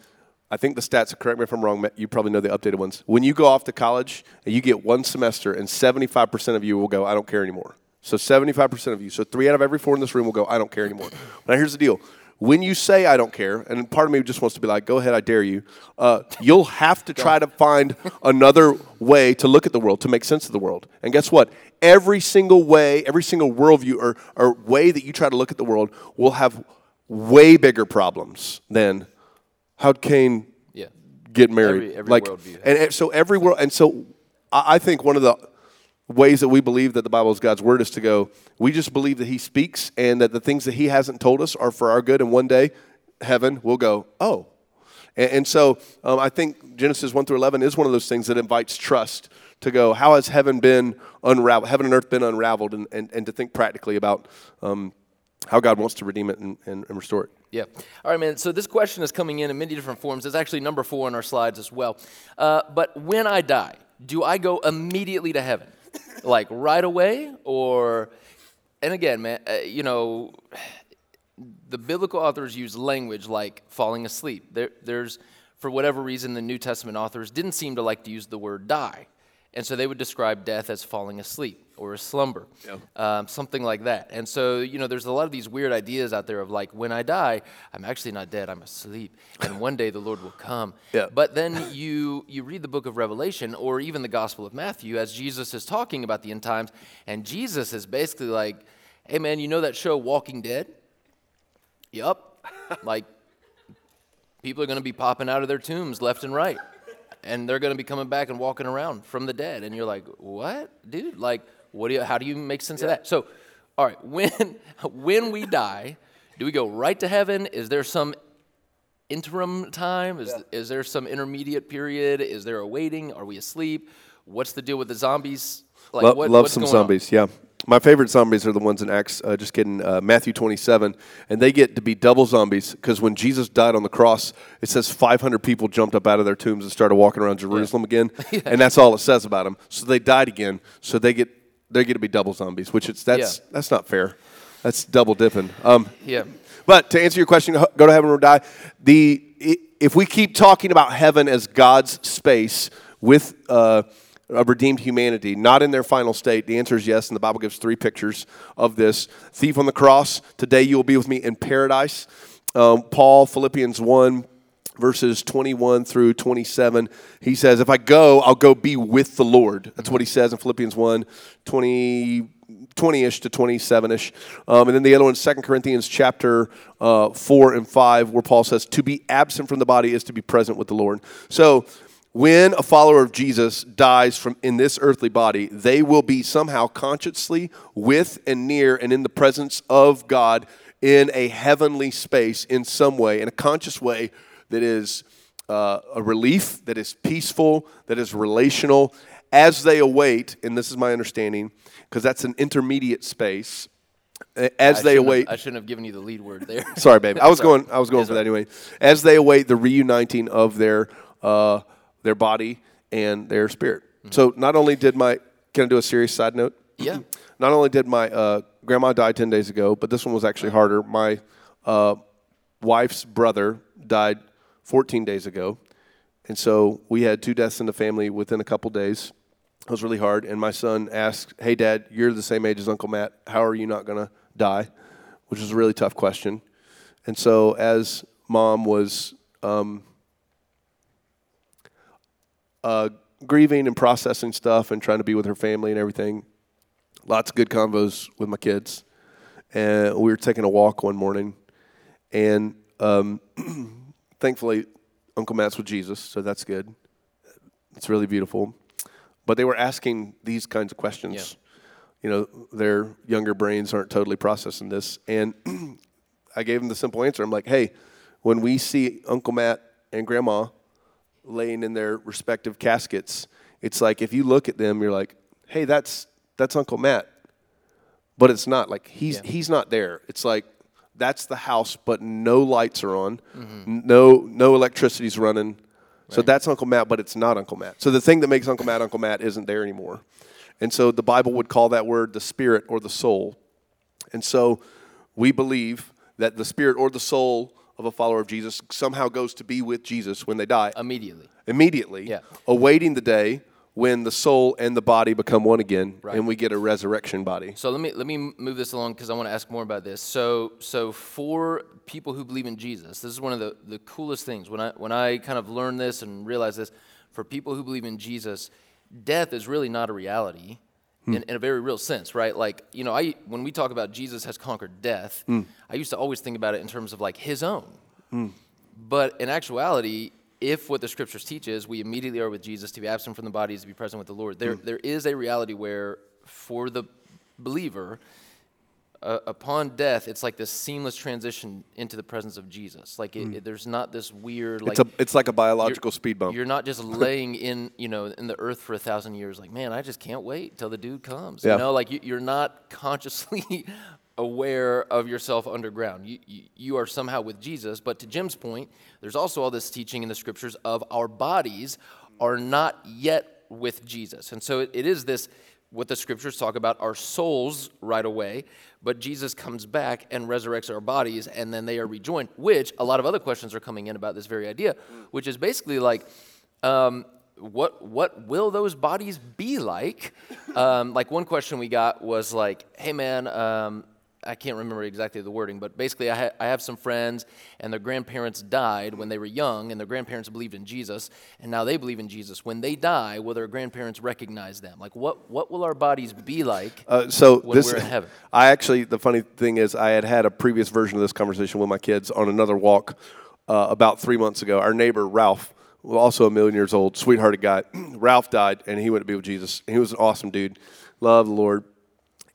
I think the stats, correct me if I'm wrong, you probably know the updated ones. When you go off to college and you get one semester, and 75% of you will go, I don't care anymore. So 75% of you, so three out of every four in this room will go, I don't care anymore. Now, here's the deal. When you say I don't care, and part of me just wants to be like, go ahead, I dare you, uh, you'll have to try to find another way to look at the world, to make sense of the world. And guess what? Every single way, every single worldview or, or way that you try to look at the world will have way bigger problems than how'd Cain yeah. get married? Every, every like, worldview. And, and, so every world, and so I, I think one of the ways that we believe that the Bible is God's word is to go, we just believe that He speaks and that the things that He hasn't told us are for our good. And one day, heaven will go, oh. And, and so um, I think Genesis 1 through 11 is one of those things that invites trust to go, how has heaven been unraveled, heaven and earth been unraveled, and, and, and to think practically about um, how God wants to redeem it and, and, and, restore it. Yeah. All right, man. So this question is coming in in many different forms. It's actually number four on our slides as well. Uh, but when I die, do I go immediately to heaven? like right away? Or, and again, man, uh, you know, the biblical authors use language like falling asleep. There, there's, for whatever reason, the New Testament authors didn't seem to like to use the word die. And so they would describe death as falling asleep or a slumber, um, something like that. And so, you know, there's a lot of these weird ideas out there of like, when I die, I'm actually not dead, I'm asleep. And one day the Lord will come. Yeah. But then you, you read the book of Revelation or even the Gospel of Matthew as Jesus is talking about the end times. And Jesus is basically like, hey, man, you know that show Walking Dead? Yup. like, people are going to be popping out of their tombs left and right and they're going to be coming back and walking around from the dead and you're like what dude like what do you how do you make sense of that so all right when when we die do we go right to heaven is there some interim time is, is there some intermediate period is there a waiting are we asleep what's the deal with the zombies like Lo- what- love what's some going on? zombies. Yeah, my favorite zombies are the ones in Acts. Uh, just kidding. Uh, Matthew 27, and they get to be double zombies because when Jesus died on the cross, it says 500 people jumped up out of their tombs and started walking around Jerusalem again, and that's all it says about them. So they died again. So they get they get to be double zombies, which it's that's Yeah. that's not fair. That's double dipping. Um, yeah but to answer your question, go to heaven or die. The if we keep talking about heaven as God's space with uh, a redeemed humanity, not in their final state, the answer is yes. And the Bible gives three pictures of this: thief on the cross. Today you will be with me in paradise. Um, Paul, Philippians one. Verses 21 through 27, he says, If I go, I'll go be with the Lord. That's what he says in Philippians 1 20, 20-ish to 27-ish. Um, and then the other one, 2 Corinthians chapter uh, 4 and 5, where Paul says, to be absent from the body is to be present with the Lord. So when a follower of Jesus dies from in this earthly body, they will be somehow consciously with and near and in the presence of God in a heavenly space in some way, in a conscious way that is uh, a relief, that is peaceful, that is relational, as they await, and this is my understanding, because that's an intermediate space, as I they shouldn't have- await. i shouldn't have given you the lead word there Sorry, baby. I was Sorry. going. I was going for that anyway. As they await the reuniting of their uh, their body and their spirit. So not only did my can I do a serious side note? Yeah. Not only did my uh, grandma die ten days ago, but this one was actually harder. My uh, wife's brother died fourteen days ago, and so we had two deaths in the family within a couple days. It was really hard. And my son asked, "Hey, Dad, you're the same age as Uncle Matt. How are you not gonna die?" Which was a really tough question. And so, as mom was um, uh, grieving and processing stuff and trying to be with her family and everything, lots of good convos with my kids. And we were taking a walk one morning, and um, thankfully, Uncle Matt's with Jesus, so that's good. It's really beautiful. But they were asking these kinds of questions. You know, their younger brains aren't totally processing this. And I gave them the simple answer. I'm like, hey, when we see Uncle Matt and Grandma laying in their respective caskets, it's like if you look at them, you're like, hey, that's that's Uncle Matt. But it's not like he's Yeah. he's not there. It's like that's the house, but no lights are on, mm-hmm. n- no no electricity's running. So that's Uncle Matt, but it's not Uncle Matt. So the thing that makes Uncle Matt Uncle Matt isn't there anymore. And so the Bible would call that word the spirit or the soul. And so we believe that the spirit or the soul of a follower of Jesus somehow goes to be with Jesus when they die immediately immediately, Yeah. awaiting the day when the soul and the body become one again Right. and we get a resurrection body. So let me let me move this along because I want to ask more about this. So so for people who believe in Jesus, this is one of the, the coolest things. When I when I kind of learned this and realized this, for people who believe in Jesus, death is really not a reality hmm. in, in a very real sense, right? Like, you know, I when we talk about Jesus has conquered death, hmm. I used to always think about it in terms of like his own. Hmm. But in actuality, if what the scriptures teach is we immediately are with Jesus, to be absent from the body is to be present with the Lord, there, there is a reality where for the believer, uh, upon death, it's like this seamless transition into the presence of Jesus. Like it, it- there's not this weird like It's, a, it's like a biological speed bump. You're not just laying in, you know, in the earth for a thousand years. Like, man, I just can't wait till the dude comes. Yeah. You know, like you, you're not consciously aware of yourself underground. You, you are somehow with Jesus. But to Jim's point, there's also all this teaching in the scriptures of our bodies are not yet with Jesus, and so it, it is this what the scriptures talk about our souls right away, but Jesus comes back and resurrects our bodies, and then they are rejoined. Which a lot of other questions are coming in about this very idea, which is basically like, um, what what will those bodies be like? Um, like one question we got was like, hey man. Um, I can't remember exactly the wording, but basically, I, ha- I, have some friends, and their grandparents died when they were young, and their grandparents believed in Jesus, and now they believe in Jesus. When they die, will their grandparents recognize them? Like, what, what will our bodies be like uh, so when this, we're in heaven? I actually, the funny thing is, I had had a previous version of this conversation with my kids on another walk uh, about three months ago. Our neighbor, Ralph, also a million years old, sweethearted guy, Ralph died, and he went to be with Jesus. He was an awesome dude, loved the Lord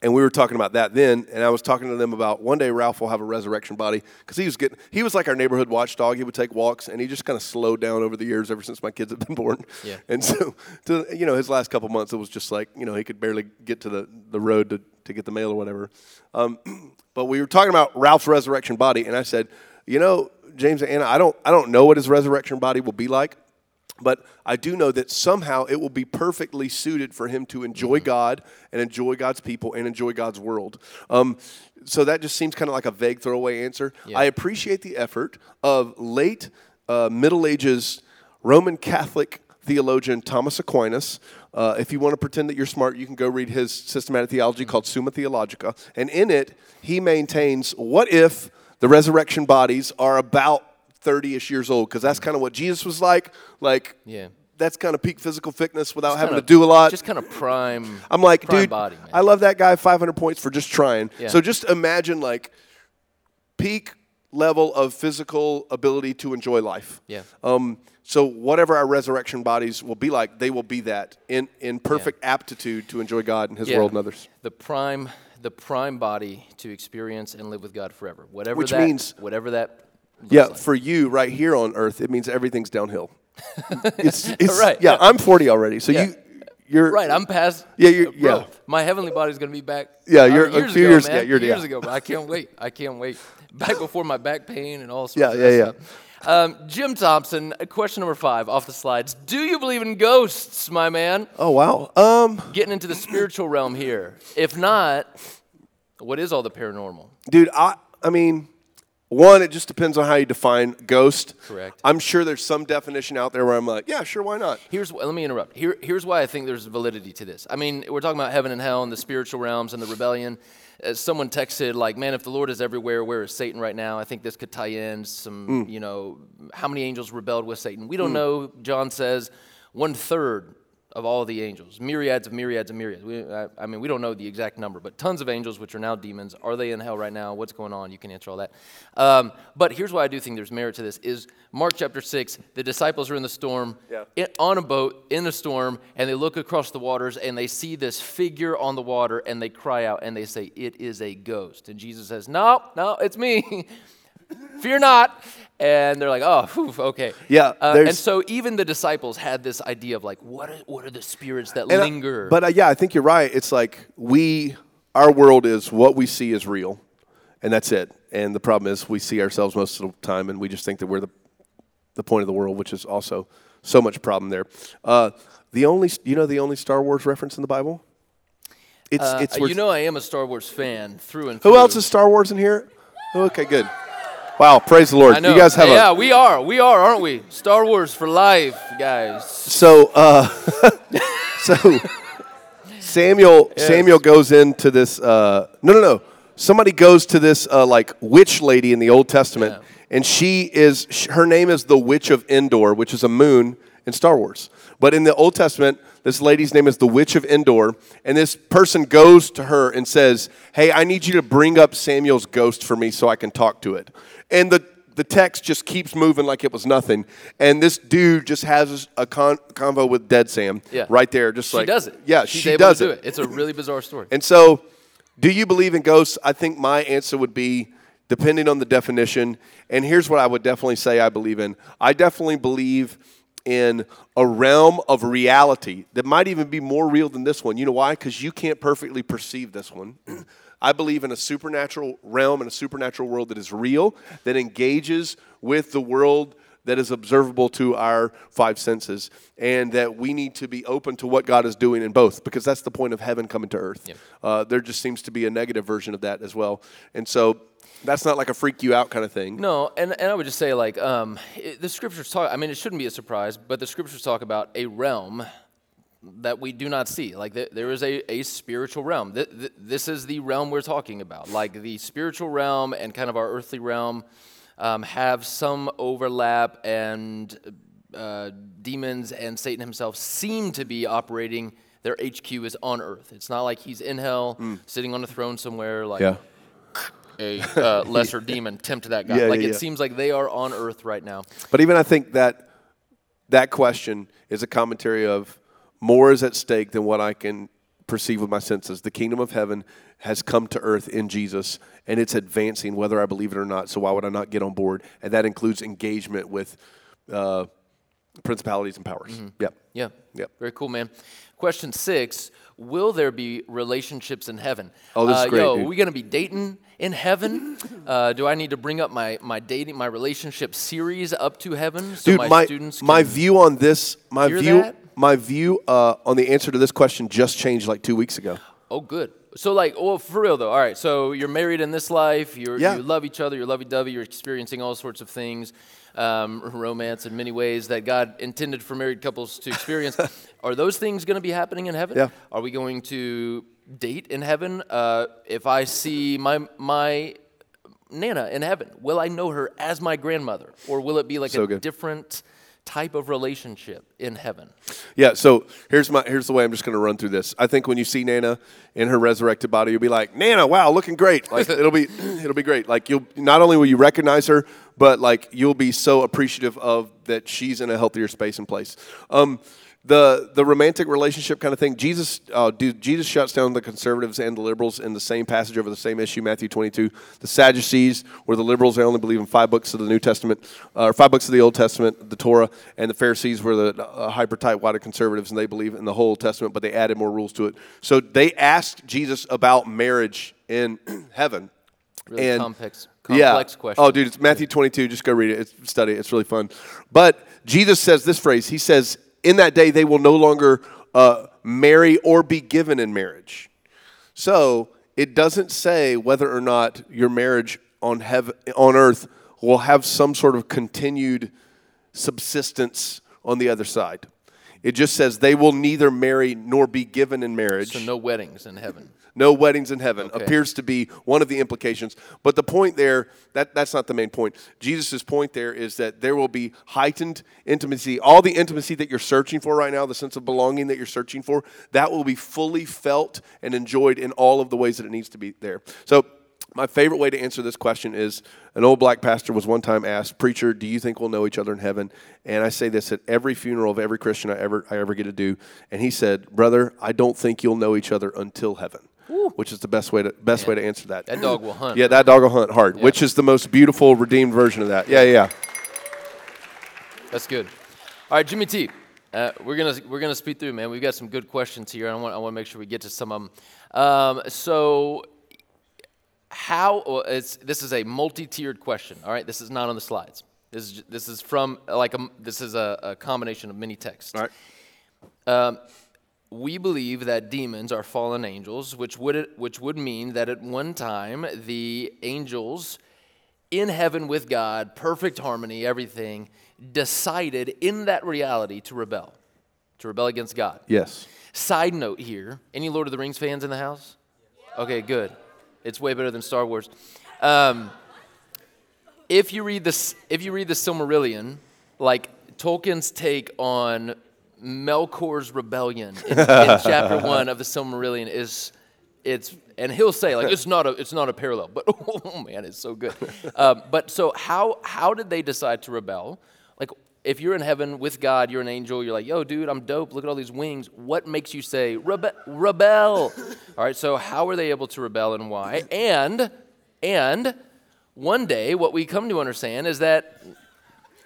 and we were talking about that then and i was talking to them about one day ralph will have a resurrection body because he was getting he was like our neighborhood watchdog. He would take walks and he just kind of slowed down over the years ever since my kids have been born. Yeah. and so to, you know his last couple months it was just like you know he could barely get to the, the road to, to get the mail or whatever. Um, but we were talking about ralph's resurrection body and i said you know james and anna i don't i don't know what his resurrection body will be like but I do know that somehow it will be perfectly suited for him to enjoy mm-hmm. God and enjoy God's people and enjoy God's world. Um, so that just seems kind of like a vague throwaway answer. Yeah. I appreciate the effort of late uh, Middle Ages Roman Catholic theologian Thomas Aquinas. Uh, if you want to pretend that you're smart, you can go read his systematic theology called Summa Theologica. And in it, he maintains what if the resurrection bodies are about 30-ish years old because that's kind of what Jesus was like. Like, yeah. That's kind of peak physical fitness without just having to do a lot. Just kind of prime. I'm like, prime dude, body, I love that guy. 500 points for just trying. Yeah. So just imagine like peak level of physical ability to enjoy life. Yeah. Um, so whatever our resurrection bodies will be like, they will be that in, in perfect yeah. aptitude to enjoy God and His yeah. world and others. The prime, the prime body to experience and live with God forever. Whatever Which that, means whatever that yeah, like. for you right here on Earth, it means everything's downhill. it's, it's right. Yeah, I'm 40 already, so yeah. you. You're right. I'm past. Yeah, you're, bro, yeah. My heavenly body's gonna be back. Yeah, you're years a few ago, years. Man, yeah, you're years yeah. ago. But I can't wait. I can't wait. Back before my back pain and all sorts. Yeah, of yeah, yeah. Um, Jim Thompson, question number five off the slides. Do you believe in ghosts, my man? Oh wow. Um, getting into the spiritual realm here. If not, what is all the paranormal? Dude, I I mean, one, it just depends on how you define ghost. Correct. I'm sure there's some definition out there where I'm like, yeah, sure, why not? Here's let me interrupt. Here, here's why I think there's validity to this. I mean, we're talking about heaven and hell and the spiritual realms and the rebellion. As someone texted, like, man, if the Lord is everywhere, where is Satan right now? I think this could tie in some, mm. you know, how many angels rebelled with Satan? We don't mm. know. John says one third of all the angels, myriads of myriads of myriads. We, I, I, mean, we don't know the exact number, but tons of angels, which are now demons. Are they in hell right now? What's going on? You can answer all that. Um, but here's why I do think there's merit to this: is Mark chapter six. The disciples are in the storm, yeah. in, on a boat in the storm, and they look across the waters and they see this figure on the water, and they cry out and they say, "It is a ghost." And Jesus says, "No, no, it's me." Fear not. And they're like, oh, whew, okay. Yeah. Uh, and so even the disciples had this idea of like, what are, what are the spirits that linger? I, but uh, yeah, I think you're right. It's like we, our world is what we see is real, and that's it. And the problem is we see ourselves most of the time, and we just think that we're the, the point of the world, which is also so much problem there. Uh, the only, you know, the only Star Wars reference in the Bible. It's, uh, it's you know, I am a Star Wars fan through and through. Who else is Star Wars in here? Okay, good. Wow, praise the Lord. You guys have yeah, a, Yeah, we are. We are, aren't we? Star Wars for life, guys. So, uh, so Samuel yes. Samuel goes into this. Uh, no, no, no. Somebody goes to this uh, like witch lady in the Old Testament, yeah. and she is her name is the Witch of Endor, which is a moon in Star Wars. But in the Old Testament, this lady's name is the Witch of Endor, and this person goes to her and says, Hey, I need you to bring up Samuel's ghost for me so I can talk to it. And the, the text just keeps moving like it was nothing. And this dude just has a con- convo with Dead Sam yeah. right there. Just she like, does it. Yeah, She's she does do it. it. It's a really bizarre story. And so, do you believe in ghosts? I think my answer would be depending on the definition. And here's what I would definitely say I believe in I definitely believe in a realm of reality that might even be more real than this one. You know why? Because you can't perfectly perceive this one. I believe in a supernatural realm and a supernatural world that is real, that engages with the world that is observable to our five senses, and that we need to be open to what God is doing in both, because that's the point of heaven coming to earth. Uh, there just seems to be a negative version of that as well, and so that's not like a freak you out kind of thing. No, and, and I would just say, like, um, it, the scriptures talk, I mean, it shouldn't be a surprise, but the scriptures talk about a realm that we do not see. Like, th- there is a, a spiritual realm. Th- th- this is the realm we're talking about. Like, the spiritual realm and kind of our earthly realm um, have some overlap, and uh, demons and Satan himself seem to be operating. Their HQ is on earth. It's not like he's in hell, sitting on a throne somewhere, like Yeah. a uh, lesser demon tempt that guy. Yeah, like yeah, it seems like they are on earth right now. But even I think that that question is a commentary of more is at stake than what I can perceive with my senses. The kingdom of heaven has come to earth in Jesus, and it's advancing whether I believe it or not. So why would I not get on board? And that includes engagement with uh, principalities and powers. Yep. Yeah. Yep. Very cool, man. Question six: Will there be relationships in heaven? Oh, this is uh, great, Yo, dude. are we gonna be dating in heaven? uh, do I need to bring up my my dating my relationship series up to heaven so Dude, my, my students my view on this, my view, that? My view uh, on the answer to this question just changed like two weeks ago. Oh, good. So, like, well, for real though. All right. So you're married in this life. You're, Yeah. You love each other. You're lovey-dovey. You're experiencing all sorts of things, um, romance in many ways that God intended for married couples to experience. Are those things going to be happening in heaven? Yeah. Are we going to date in heaven? Uh, if I see my my Nana in heaven, will I know her as my grandmother, or will it be like So a good. different type of relationship in heaven? Yeah, so here's my here's the way I'm just going to run through this. I think when you see Nana in her resurrected body, you'll be like, "Nana, wow, looking great!" Like it'll be it'll be great. Like you'll not only will you recognize her, but like you'll be so appreciative of that she's in a healthier space and place. Um, the the romantic relationship kind of thing. Jesus, uh, dude, Jesus shuts down the conservatives and the liberals in the same passage over the same issue, Matthew 22. The Sadducees, were the liberals they only believe in five books of the New Testament, uh, or five books of the Old Testament, the Torah, and the Pharisees were the uh, hyper tight white conservatives, and they believe in the whole Testament, but they added more rules to it. So they asked Jesus about marriage in heaven. Really And- complex, complex question. Oh, dude, it's Matthew 22. Just go read it. It's, study it. It's really fun. But Jesus says this phrase. He says, "In that day, they will no longer uh, marry or be given in marriage." So it doesn't say whether or not your marriage on heaven, on earth will have some sort of continued subsistence on the other side. It just says they will neither marry nor be given in marriage. So no weddings in heaven. No weddings in heaven Okay. appears to be one of the implications. But the point there, that, that's not the main point. Jesus' point there is that there will be heightened intimacy. All the intimacy that you're searching for right now, the sense of belonging that you're searching for, that will be fully felt and enjoyed in all of the ways that it needs to be there. So, my favorite way to answer this question is an old black pastor was one time asked, Preacher, do you think we'll know each other in heaven? And I say this at every funeral of every Christian I ever, I ever get to do. And he said, Brother, I don't think you'll know each other until heaven. Which is the best way to best way to answer that. That dog will hunt. Yeah, that dog will hunt hard. Which is the most beautiful redeemed version of that. Yeah, yeah. That's good. All right, Jimmy T. Uh, we're gonna we're gonna speed through, man. We've got some good questions here. And I want I want to make sure we get to some of them. Um, so, how? Well, it's this is a multi-tiered question. All right, this is not on the slides. This is this is from like a this is a, a combination of many texts. All right. Um, we believe that demons are fallen angels, which would which would mean that at one time the angels in heaven with God, perfect harmony, everything, decided in that reality to rebel, to rebel against God. Yes. Side note here: any Lord of the Rings fans in the house? Okay, good. It's way better than Star Wars. Um, if you read this, if you read the Silmarillion, like Tolkien's take on Melkor's rebellion in, in chapter one of the Silmarillion is, it's and he'll say like it's not a it's not a parallel, but oh man, it's so good. Um, but so how how did they decide to rebel? If you're in heaven with God, you're an angel. You're like, yo, dude, I'm dope. Look at all these wings. What makes you say rebe- rebel? all right. So how are they able to rebel and why? And and one day, what we come to understand is that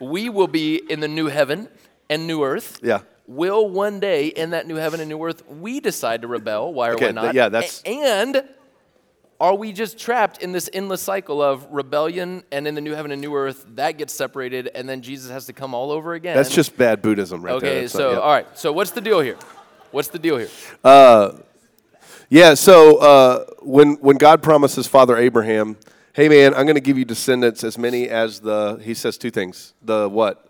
we will be in the new heaven and new earth. Yeah. Will one day in that new heaven and new earth we decide to rebel? Why or Okay, why not? th- yeah, that's- A- and are we just trapped in this endless cycle of rebellion and in the new heaven and new earth that gets separated and then Jesus has to come all over again? That's just bad Buddhism right there. Okay, so yeah. all right. So what's the deal here? What's the deal here? Uh, Yeah, so uh, when when God promises Father Abraham, hey man, I'm going to give you descendants as many as the he says two things. The what?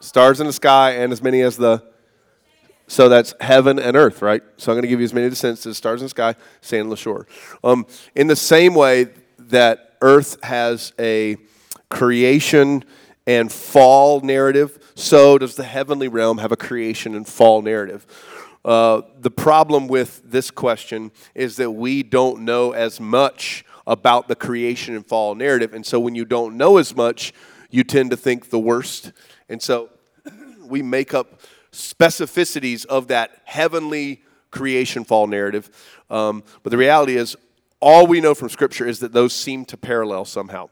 Stars in the sky and as many as the so that's heaven and earth, right? So I'm going to give you as many descendants as stars in the sky, sand on the shore. Um, in the same way that earth has a creation and fall narrative, so does the heavenly realm have a creation and fall narrative. Uh, the problem with this question is that we don't know as much about the creation and fall narrative. And so when you don't know as much, you tend to think the worst. And so we make up specificities of that heavenly creation fall narrative. Um, but the reality is, all we know from Scripture is that those seem to parallel somehow.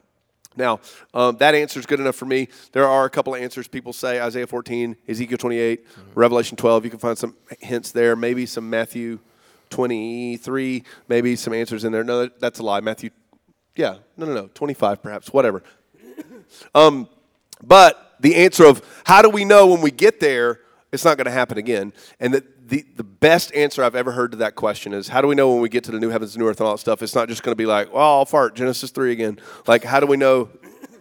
Now, um, that answer is good enough for me. There are a couple of answers people say Isaiah 14, Ezekiel 28, Revelation 12. You can find some hints there, maybe some Matthew 23, maybe some answers in there. No, that's a lie. Matthew, yeah, no, no, no, 25 perhaps, whatever. Um, but the answer of how do we know when we get there, it's not going to happen again. And the, the, the best answer I've ever heard to that question is how do we know when we get to the new heavens, new earth, and all that stuff? It's not just going to be like, well, I'll fart, Genesis 3 again. Like, how do we know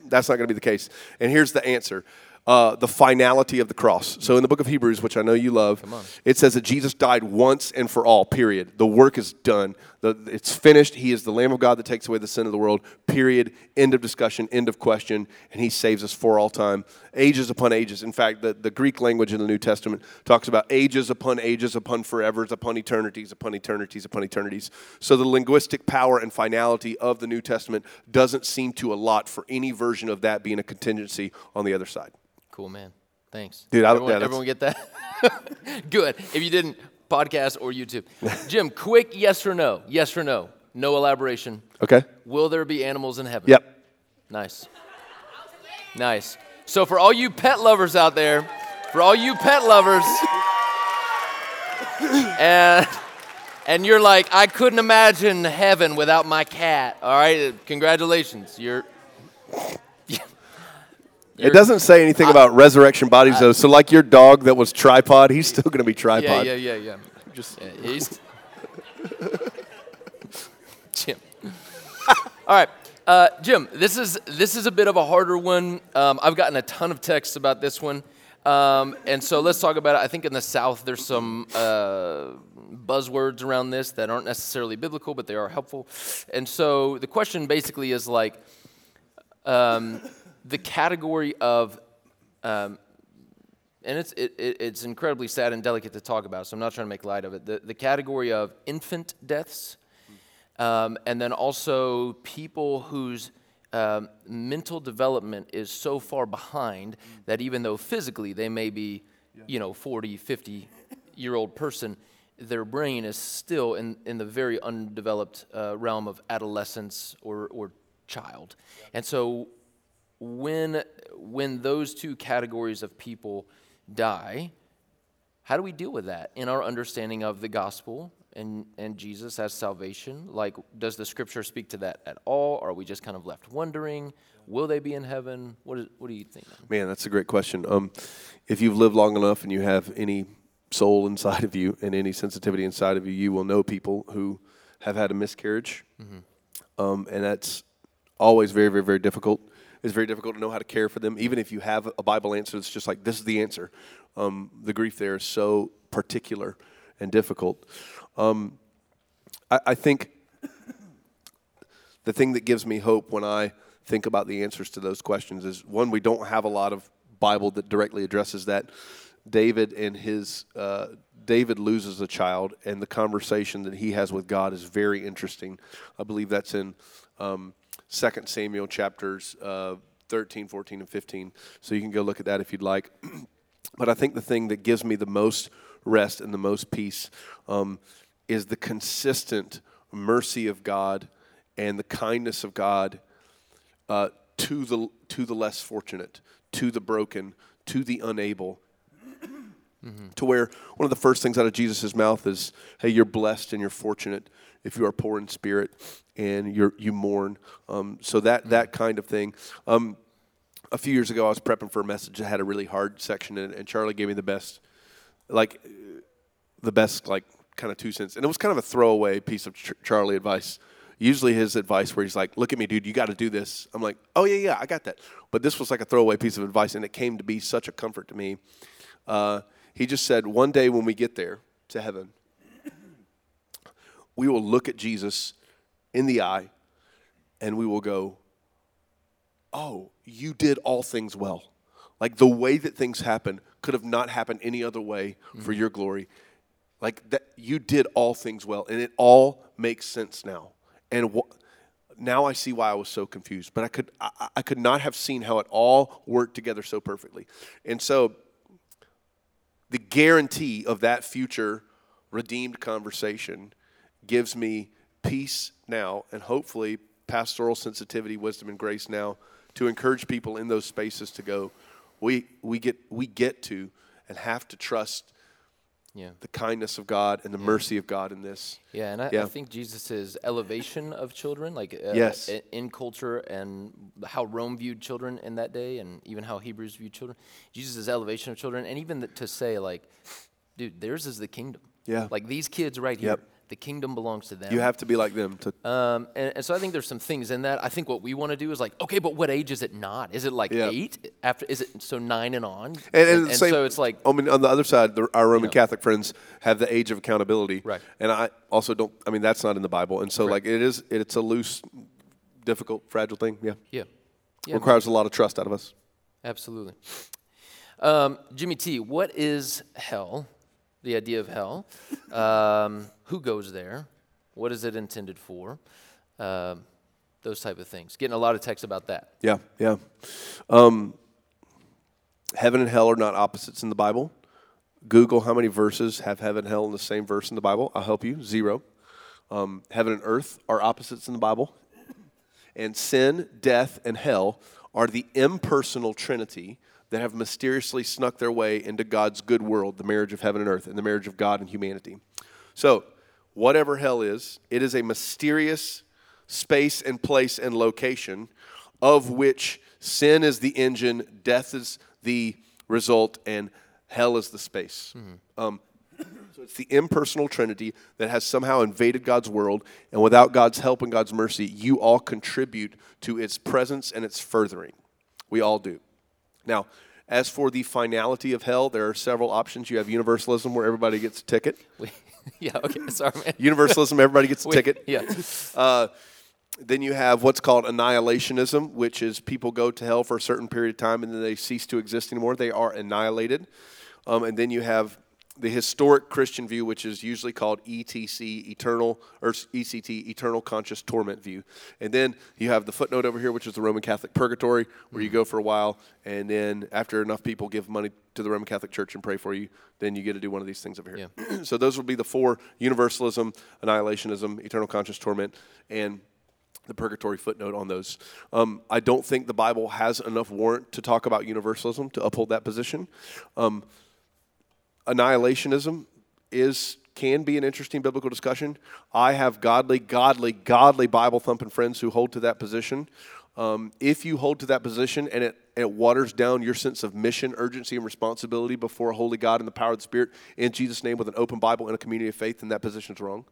that's not going to be the case? And here's the answer. Uh, the finality of the cross. So in the book of Hebrews, which I know you love, it says that Jesus died once and for all, period. The work is done. The, it's finished. He is the Lamb of God that takes away the sin of the world, period. End of discussion, end of question. And he saves us for all time, ages upon ages. In fact, the, the Greek language in the New Testament talks about ages upon ages, upon forevers, upon eternities, upon eternities, upon eternities. So the linguistic power and finality of the New Testament doesn't seem to allot for any version of that being a contingency on the other side. Cool, man. Thanks. Dude, I- everyone, yeah, that's- everyone get that? Good. If you didn't, podcast or YouTube. Jim, quick yes or no? Yes or no? No elaboration. Okay? Will there be animals in heaven? Yep. Nice. Nice. So, for all you pet lovers out there, for all you pet lovers, and and you're like, I couldn't imagine heaven without my cat. All right, congratulations. You're. It doesn't say anything about resurrection bodies, though. So, like your dog that was tripod, he's still going to be tripod. Yeah, yeah, yeah, yeah. Just yeah, he's Jim. All right, uh, Jim. This is this is a bit of a harder one. Um, I've gotten a ton of texts about this one, um, and so let's talk about it. I think in the South there's some uh, buzzwords around this that aren't necessarily biblical, but they are helpful. And so the question basically is like um, the category of um, and it's it, it, it's incredibly sad and delicate to talk about. So I'm not trying to make light of it. The the category of infant deaths, um, and then also people whose um, mental development is so far behind that even though physically they may be, you know, 40, 50 year old person, their brain is still in, in the very undeveloped uh, realm of adolescence or, or child. And so when when those two categories of people die, how do we deal with that in our understanding of the gospel and, and Jesus as salvation? Like, does the scripture speak to that at all? Or are we just kind of left wondering? Will they be in heaven? What, is, what do you think? man? That's a great question. Um, if you've lived long enough and you have any soul inside of you and any sensitivity inside of you, you will know people who have had a miscarriage. Um, and that's always very, very, very difficult. It's very difficult to know how to care for them. Even if you have a Bible answer, it's just like, this is the answer. Um, the grief there is so particular and difficult. Um, I, I think the thing that gives me hope when I think about the answers to those questions is one, we don't have a lot of Bible that directly addresses that. David and his uh, David loses a child, and the conversation that he has with God is very interesting. I believe that's in um, 2 Samuel chapters uh, 13, 14, and 15. So you can go look at that if you'd like. but I think the thing that gives me the most rest and the most peace um, is the consistent mercy of God and the kindness of God uh, to the to the less fortunate, to the broken, to the unable. To where one of the first things out of Jesus' mouth is, "Hey, you're blessed and you're fortunate if you are poor in spirit and you you mourn." Um, so that that kind of thing. Um, a few years ago, I was prepping for a message that had a really hard section it, and Charlie gave me the best, like, the best, like, kind of two cents. And it was kind of a throwaway piece of Ch- Charlie advice. Usually his advice where he's like, look at me, dude, you got to do this. I'm like, oh, yeah, yeah, I got that. But this was like a throwaway piece of advice, and it came to be such a comfort to me. Uh, he just said, one day when we get there to heaven, we will look at Jesus in the eye and we will go, oh, you did all things well. Like the way that things happen could have not happened any other way mm-hmm. for your glory. Like that, you did all things well, and it all makes sense now. And wh- now I see why I was so confused. But I could, I, I could not have seen how it all worked together so perfectly. And so, the guarantee of that future redeemed conversation gives me peace now, and hopefully pastoral sensitivity, wisdom, and grace now to encourage people in those spaces to go. We we get we get to and have to trust Yeah. the kindness of God and the mercy of God in this. Yeah, and I, Yeah. I think Jesus' elevation of children, like uh, Yes. in culture and how Rome viewed children in that day, and even how Hebrews viewed children, Jesus' elevation of children, and even th- to say like, dude, theirs is the kingdom. Yeah. Like these kids right here, Yep. The kingdom belongs to them. You have to be like them to Um, and, and so I think there's some things in that. I think what we want to do is like, okay, but what age is it not? Is it like Yeah. eight after? Is it so nine and on? And, and, same, so it's like, I mean, on the other side, the, our Roman. Catholic friends have the age of accountability, Right. And I also don't. I mean, that's not in the Bible, and so like it is. It's a loose, difficult, fragile thing. Yeah, yeah, yeah, requires a lot of trust out of us. Absolutely. Um, Jimmy T, what is hell? The idea of hell. Um, who goes there? What is it intended for? Um, those type of things. Getting a lot of text about that. Yeah, yeah. Um, heaven and hell are not opposites in the Bible. Google how many verses have heaven and hell in the same verse in the Bible. I'll help you. Zero. Um, heaven and earth are opposites in the Bible. And sin, death, and hell are the impersonal trinity that have mysteriously snuck their way into God's good world, the marriage of heaven and earth, and the marriage of God and humanity. So, whatever hell is, it is a mysterious space and place and location of which sin is the engine, death is the result, and hell is the space. Um, so it's the impersonal Trinity that has somehow invaded God's world, and without God's help and God's mercy, you all contribute to its presence and its furthering. We all do. Now, as for the finality of hell, there are several options. You have universalism, where everybody gets a ticket. We, yeah, okay, sorry, man. Universalism, everybody gets a We- ticket. Yeah. Uh, then you have what's called annihilationism, which is people go to hell for a certain period of time and then they cease to exist anymore. They are annihilated. Um, and then you have the historic Christian view, which is usually called ETC, eternal or ECT, eternal conscious torment view. And then you have the footnote over here, which is the Roman Catholic purgatory, where you go for a while, and then after enough people give money to the Roman Catholic Church and pray for you, then you get to do one of these things over here. so those would be the four: universalism, annihilationism, eternal conscious torment, and the purgatory footnote on those. Um, I don't think the Bible has enough warrant to talk about universalism to uphold that position. Um, annihilationism is can be an interesting biblical discussion. I have godly, godly, godly Bible thumping friends who hold to that position. Um, if you hold to that position and it, it waters down your sense of mission, urgency, and responsibility before a holy God and the power of the Spirit in Jesus' name with an open Bible and a community of faith, then that position is wrong.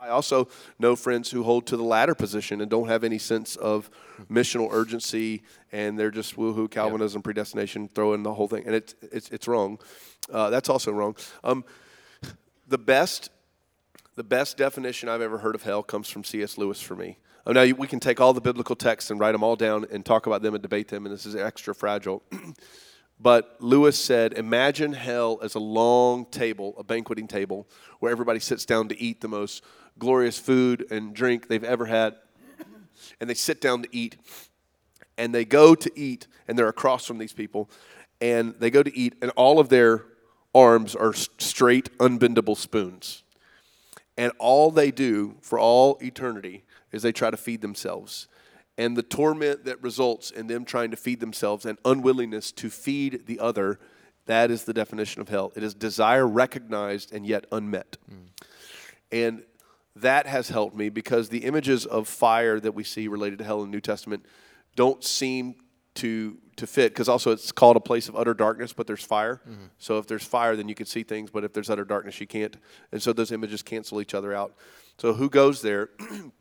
I also know friends who hold to the latter position and don't have any sense of missional urgency, and they're just woohoo Calvinism, predestination, throw in the whole thing, and it's it's it's wrong. Uh, that's also wrong. Um, the best the best definition I've ever heard of hell comes from C.S. Lewis for me. Oh, now we can take all the biblical texts and write them all down and talk about them and debate them, and this is extra fragile. But Lewis said, Imagine hell as a long table, a banqueting table, where everybody sits down to eat the most glorious food and drink they've ever had. And they sit down to eat. And they go to eat, and they're across from these people. And they go to eat, and all of their arms are straight, unbendable spoons. And all they do for all eternity is they try to feed themselves. And the torment that results in them trying to feed themselves and unwillingness to feed the other That is the definition of hell. It is desire recognized and yet unmet. And that has helped me because the images of fire that we see related to hell in the New Testament don't seem to to fit because also it's called a place of utter darkness but there's fire. So if there's fire then you can see things but if there's utter darkness you can't. And so those images cancel each other out. So who goes there?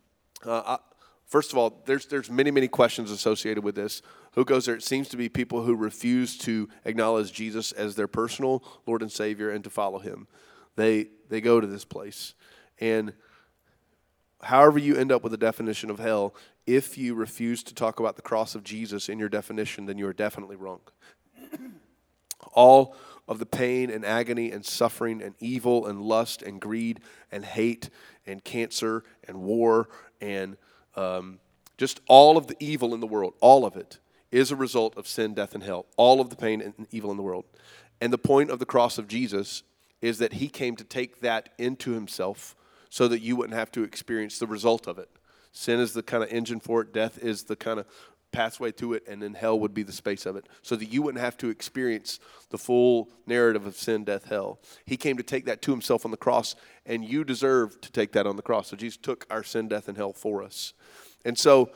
Uh, I, first of all there's there's many many questions associated with this. Who goes there? It seems to be people who refuse to acknowledge jesus as their personal lord and savior and to follow him. They they go to this place. And however you end up with a definition of hell, if you refuse to talk about the cross of Jesus in your definition, then you are definitely wrong. All of the pain and agony and suffering and evil and lust and greed and hate and cancer and war and um, just all of the evil in the world, all of it is a result of sin, death, and hell. All of the pain and evil in the world. And the point of the cross of Jesus is that he came to take that into himself so that you wouldn't have to experience the result of it. Sin is the kind of engine for it, death is the kind of pathway to it, and then hell would be the space of it, so that you wouldn't have to experience the full narrative of sin, death, hell. He came to take that to himself on the cross, and you deserve to take that on the cross. So Jesus took our sin, death, and hell for us. And so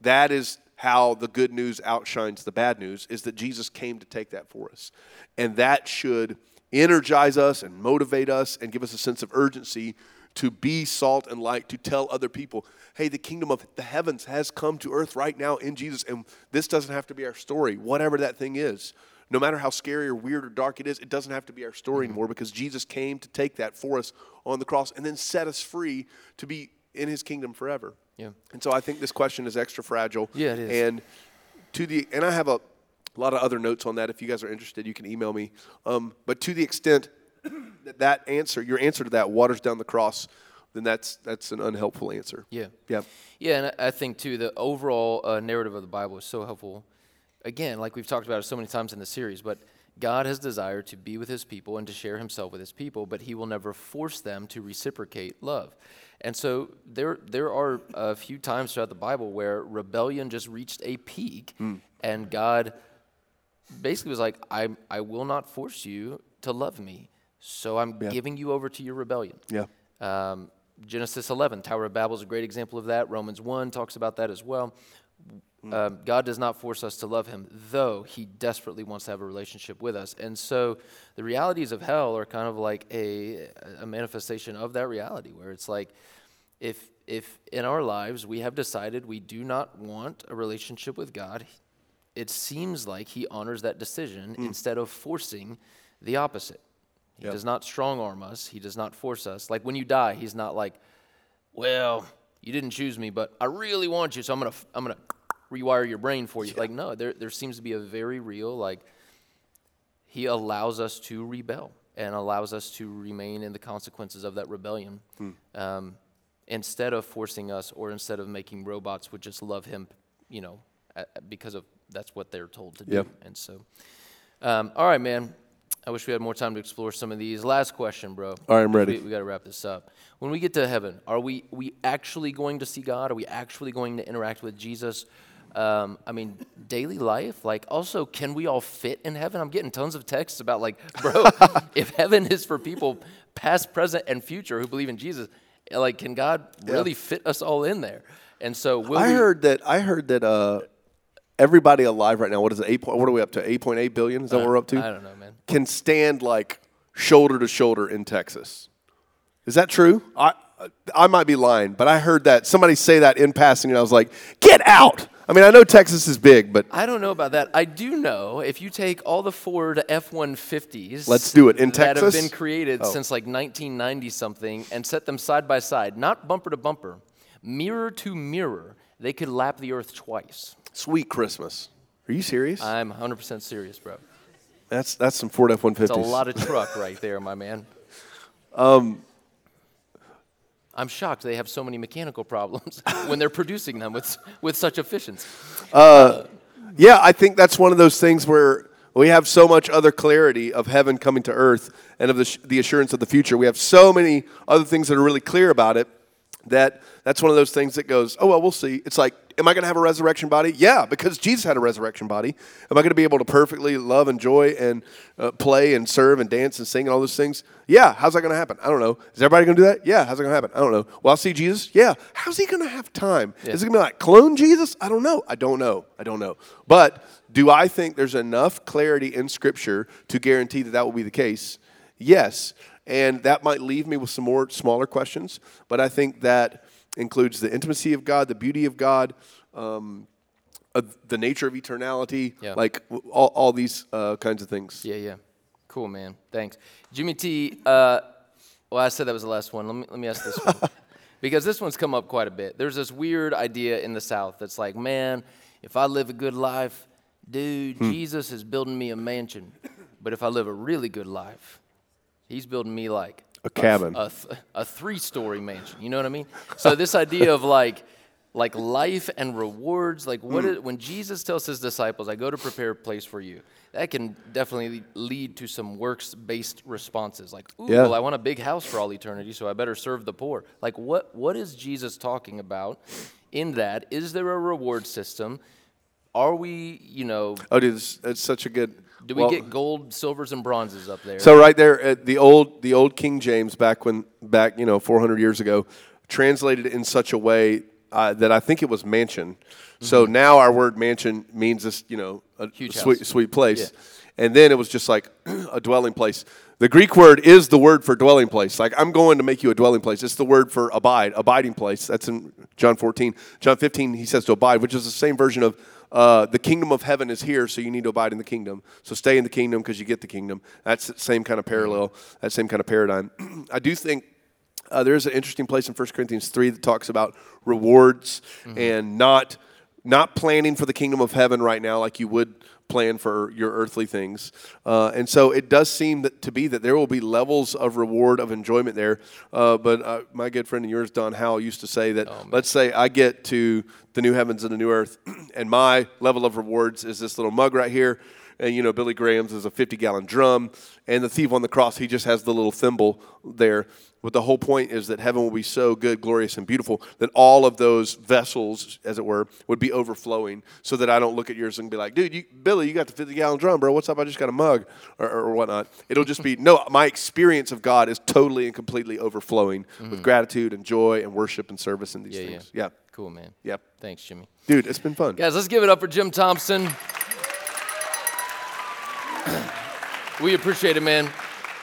that is how the good news outshines the bad news is that Jesus came to take that for us. And that should energize us and motivate us and give us a sense of urgency to be salt and light, to tell other people, hey, the kingdom of the heavens has come to earth right now in Jesus, and this doesn't have to be our story, whatever that thing is. No matter how scary or weird or dark it is, it doesn't have to be our story anymore because Jesus came to take that for us on the cross and then set us free to be in his kingdom forever. Yeah. And so I think this question is extra fragile. Yeah, it is. And to the and I have a, a lot of other notes on that. If you guys are interested, you can email me. Um, but to the extent that that answer, your answer to that, waters down the cross, then that's that's an unhelpful answer. Yeah. Yeah. Yeah, and I think too the overall uh, narrative of the Bible is so helpful. Again, like we've talked about it so many times in the series, but God has desired to be with His people and to share Himself with His people, but He will never force them to reciprocate love. And so there there are a few times throughout the Bible where rebellion just reached a peak, and God basically was like, "I I will not force you to love me, so I'm Yeah. giving you over to your rebellion." Yeah. Um, Genesis 11, Tower of Babel is a great example of that. Romans 1 talks about that as well. Um, God does not force us to love Him, though He desperately wants to have a relationship with us. And so the realities of hell are kind of like a, a manifestation of that reality, where it's like if, if in our lives we have decided we do not want a relationship with God, it seems like He honors that decision instead of forcing the opposite. He Yep. does not strong arm us. He does not force us. Like when you die, he's not like, well, you didn't choose me, but I really want you, so I'm gonna I'm gonna rewire your brain for you. Like no, there there seems to be a very real like. He allows us to rebel and allows us to remain in the consequences of that rebellion, um, instead of forcing us or instead of making robots would just love him, you know, because of that's what they're told to do. Yep. And so, um, all right, man. I wish we had more time to explore some of these. Last question, bro. All right, I'm ready. We, we got to wrap this up. When we get to heaven, are we we actually going to see God? Are we actually going to interact with Jesus? Um, I mean, daily life. Like, also, can we all fit in heaven? I'm getting tons of texts about like, bro, if heaven is for people past, present, and future who believe in Jesus, like, can God really fit us all in there? And so, will I we, heard that. I heard that. Uh, everybody alive right now. What is it? Eight. point- What are we up to? Eight point eight billion. Is that what we're up to? I don't know, man. Can stand like shoulder to shoulder in Texas. Is that true? I I might be lying, but I heard that somebody say that in passing, and I was like, "Get out!" I mean, I know Texas is big, but I don't know about that. I do know if you take all the Ford F-150s, Let's do it. In that have Texas? been created Oh. since like 1990 something, and set them side by side, not bumper to bumper, mirror to mirror, they could lap the Earth twice. sweet Christmas. Are you serious? I'm 100% serious, bro. that's that's some Ford F one It's a lot of truck right there, my man. Um, I'm shocked they have so many mechanical problems when they're producing them with with such efficiency. Uh, yeah, I think that's one of those things where we have so much other clarity of heaven coming to earth and of the, the assurance of the future. We have so many other things that are really clear about it that that's one of those things that goes, oh, well, we'll see. It's like, am I going to have a resurrection body? Yeah, because Jesus had a resurrection body. Am I going to be able to perfectly love and joy and uh, play and serve and dance and sing and all those things? Yeah. How's that going to happen? I don't know. Is everybody going to do that? Yeah. How's it going to happen? I don't know. Well, I'll see Jesus? Yeah. How's he going to have time? Yeah. Is it going to be like clone Jesus? I don't know. I don't know. I don't know. But do I think there's enough clarity in Scripture to guarantee that that will be the case? Yes. And that might leave me with some more smaller questions, but I think that includes the intimacy of God, the beauty of God, um, uh, the nature of eternality, yeah. like all, all these uh, kinds of things. Yeah, yeah. Cool, man. Thanks. Jimmy T, uh, well, I said that was the last one. Let me, let me ask this one. because this one's come up quite a bit. There's this weird idea in the South that's like, man, if I live a good life, dude, hmm. Jesus is building me a mansion. But if I live a really good life, He's building me like a cabin, a, a, a three-story mansion. You know what I mean? So this idea of like like life and rewards, like what mm. is, when Jesus tells his disciples, "I go to prepare a place for you," that can definitely lead to some works-based responses, like, "Ooh, yeah. well, I want a big house for all eternity, so I better serve the poor." Like, what what is Jesus talking about in that? Is there a reward system? Are we, you know? Oh, dude, it's, it's such a good do we well, get gold, silvers, and bronzes up there? So right there, at the old the old King James back when back you know 400 years ago, translated in such a way uh, that I think it was mansion. Mm-hmm. So now our word mansion means this you know a Huge sweet house. sweet place, yeah. and then it was just like a dwelling place. The Greek word is the word for dwelling place. Like I'm going to make you a dwelling place. It's the word for abide, abiding place. That's in John 14. John 15, he says to abide, which is the same version of uh, the kingdom of heaven is here, so you need to abide in the kingdom. So stay in the kingdom because you get the kingdom. That's the same kind of parallel, that same kind of paradigm. I do think uh, there's an interesting place in 1 Corinthians 3 that talks about rewards mm-hmm. and not not planning for the kingdom of heaven right now like you would plan for your earthly things. Uh, and so it does seem that, to be that there will be levels of reward, of enjoyment there. Uh, but uh, my good friend and yours, Don Howell, used to say that oh, let's say I get to the new heavens and the new earth, and my level of rewards is this little mug right here and you know Billy Graham's is a 50 gallon drum, and the thief on the cross he just has the little thimble there. But the whole point is that heaven will be so good, glorious, and beautiful that all of those vessels, as it were, would be overflowing. So that I don't look at yours and be like, "Dude, you, Billy, you got the 50 gallon drum, bro. What's up? I just got a mug or, or whatnot." It'll just be no. My experience of God is totally and completely overflowing mm-hmm. with gratitude and joy and worship and service and these yeah, things. Yeah. yeah. Cool, man. Yep. Thanks, Jimmy. Dude, it's been fun. Guys, let's give it up for Jim Thompson. we appreciate it, man.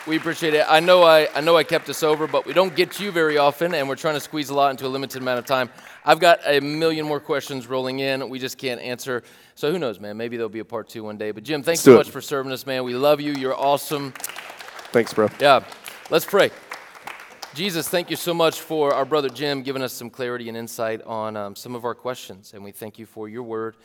We appreciate it. I know I, I know I kept us over, but we don't get you very often, and we're trying to squeeze a lot into a limited amount of time. I've got a million more questions rolling in. We just can't answer. So who knows, man? Maybe there'll be a part two one day. But Jim, thanks so much for serving us, man. We love you. You're awesome. Thanks, bro. Yeah. Let's pray. Jesus, thank you so much for our brother Jim giving us some clarity and insight on um, some of our questions. And we thank you for your word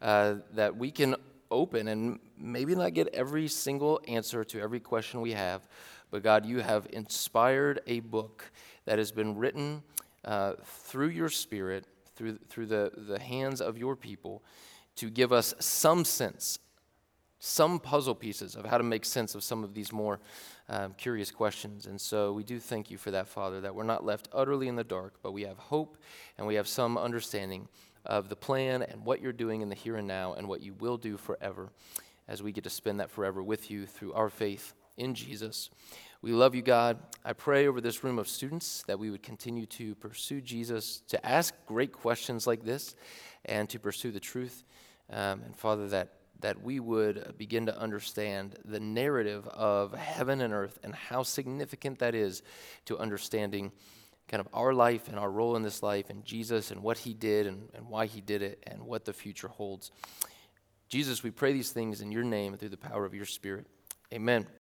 uh, that we can open and maybe not get every single answer to every question we have, but God, you have inspired a book that has been written uh, through your Spirit, through, through the, the hands of your people, to give us some sense, some puzzle pieces of how to make sense of some of these more um, curious questions. And so we do thank you for that, Father, that we're not left utterly in the dark, but we have hope and we have some understanding of the plan and what you're doing in the here and now and what you will do forever as we get to spend that forever with you through our faith in Jesus. We love you, God. I pray over this room of students that we would continue to pursue Jesus, to ask great questions like this, and to pursue the truth. Um, and Father, that, that we would begin to understand the narrative of heaven and earth and how significant that is to understanding kind of our life and our role in this life and Jesus and what he did and, and why he did it and what the future holds. Jesus, we pray these things in your name and through the power of your Spirit. Amen.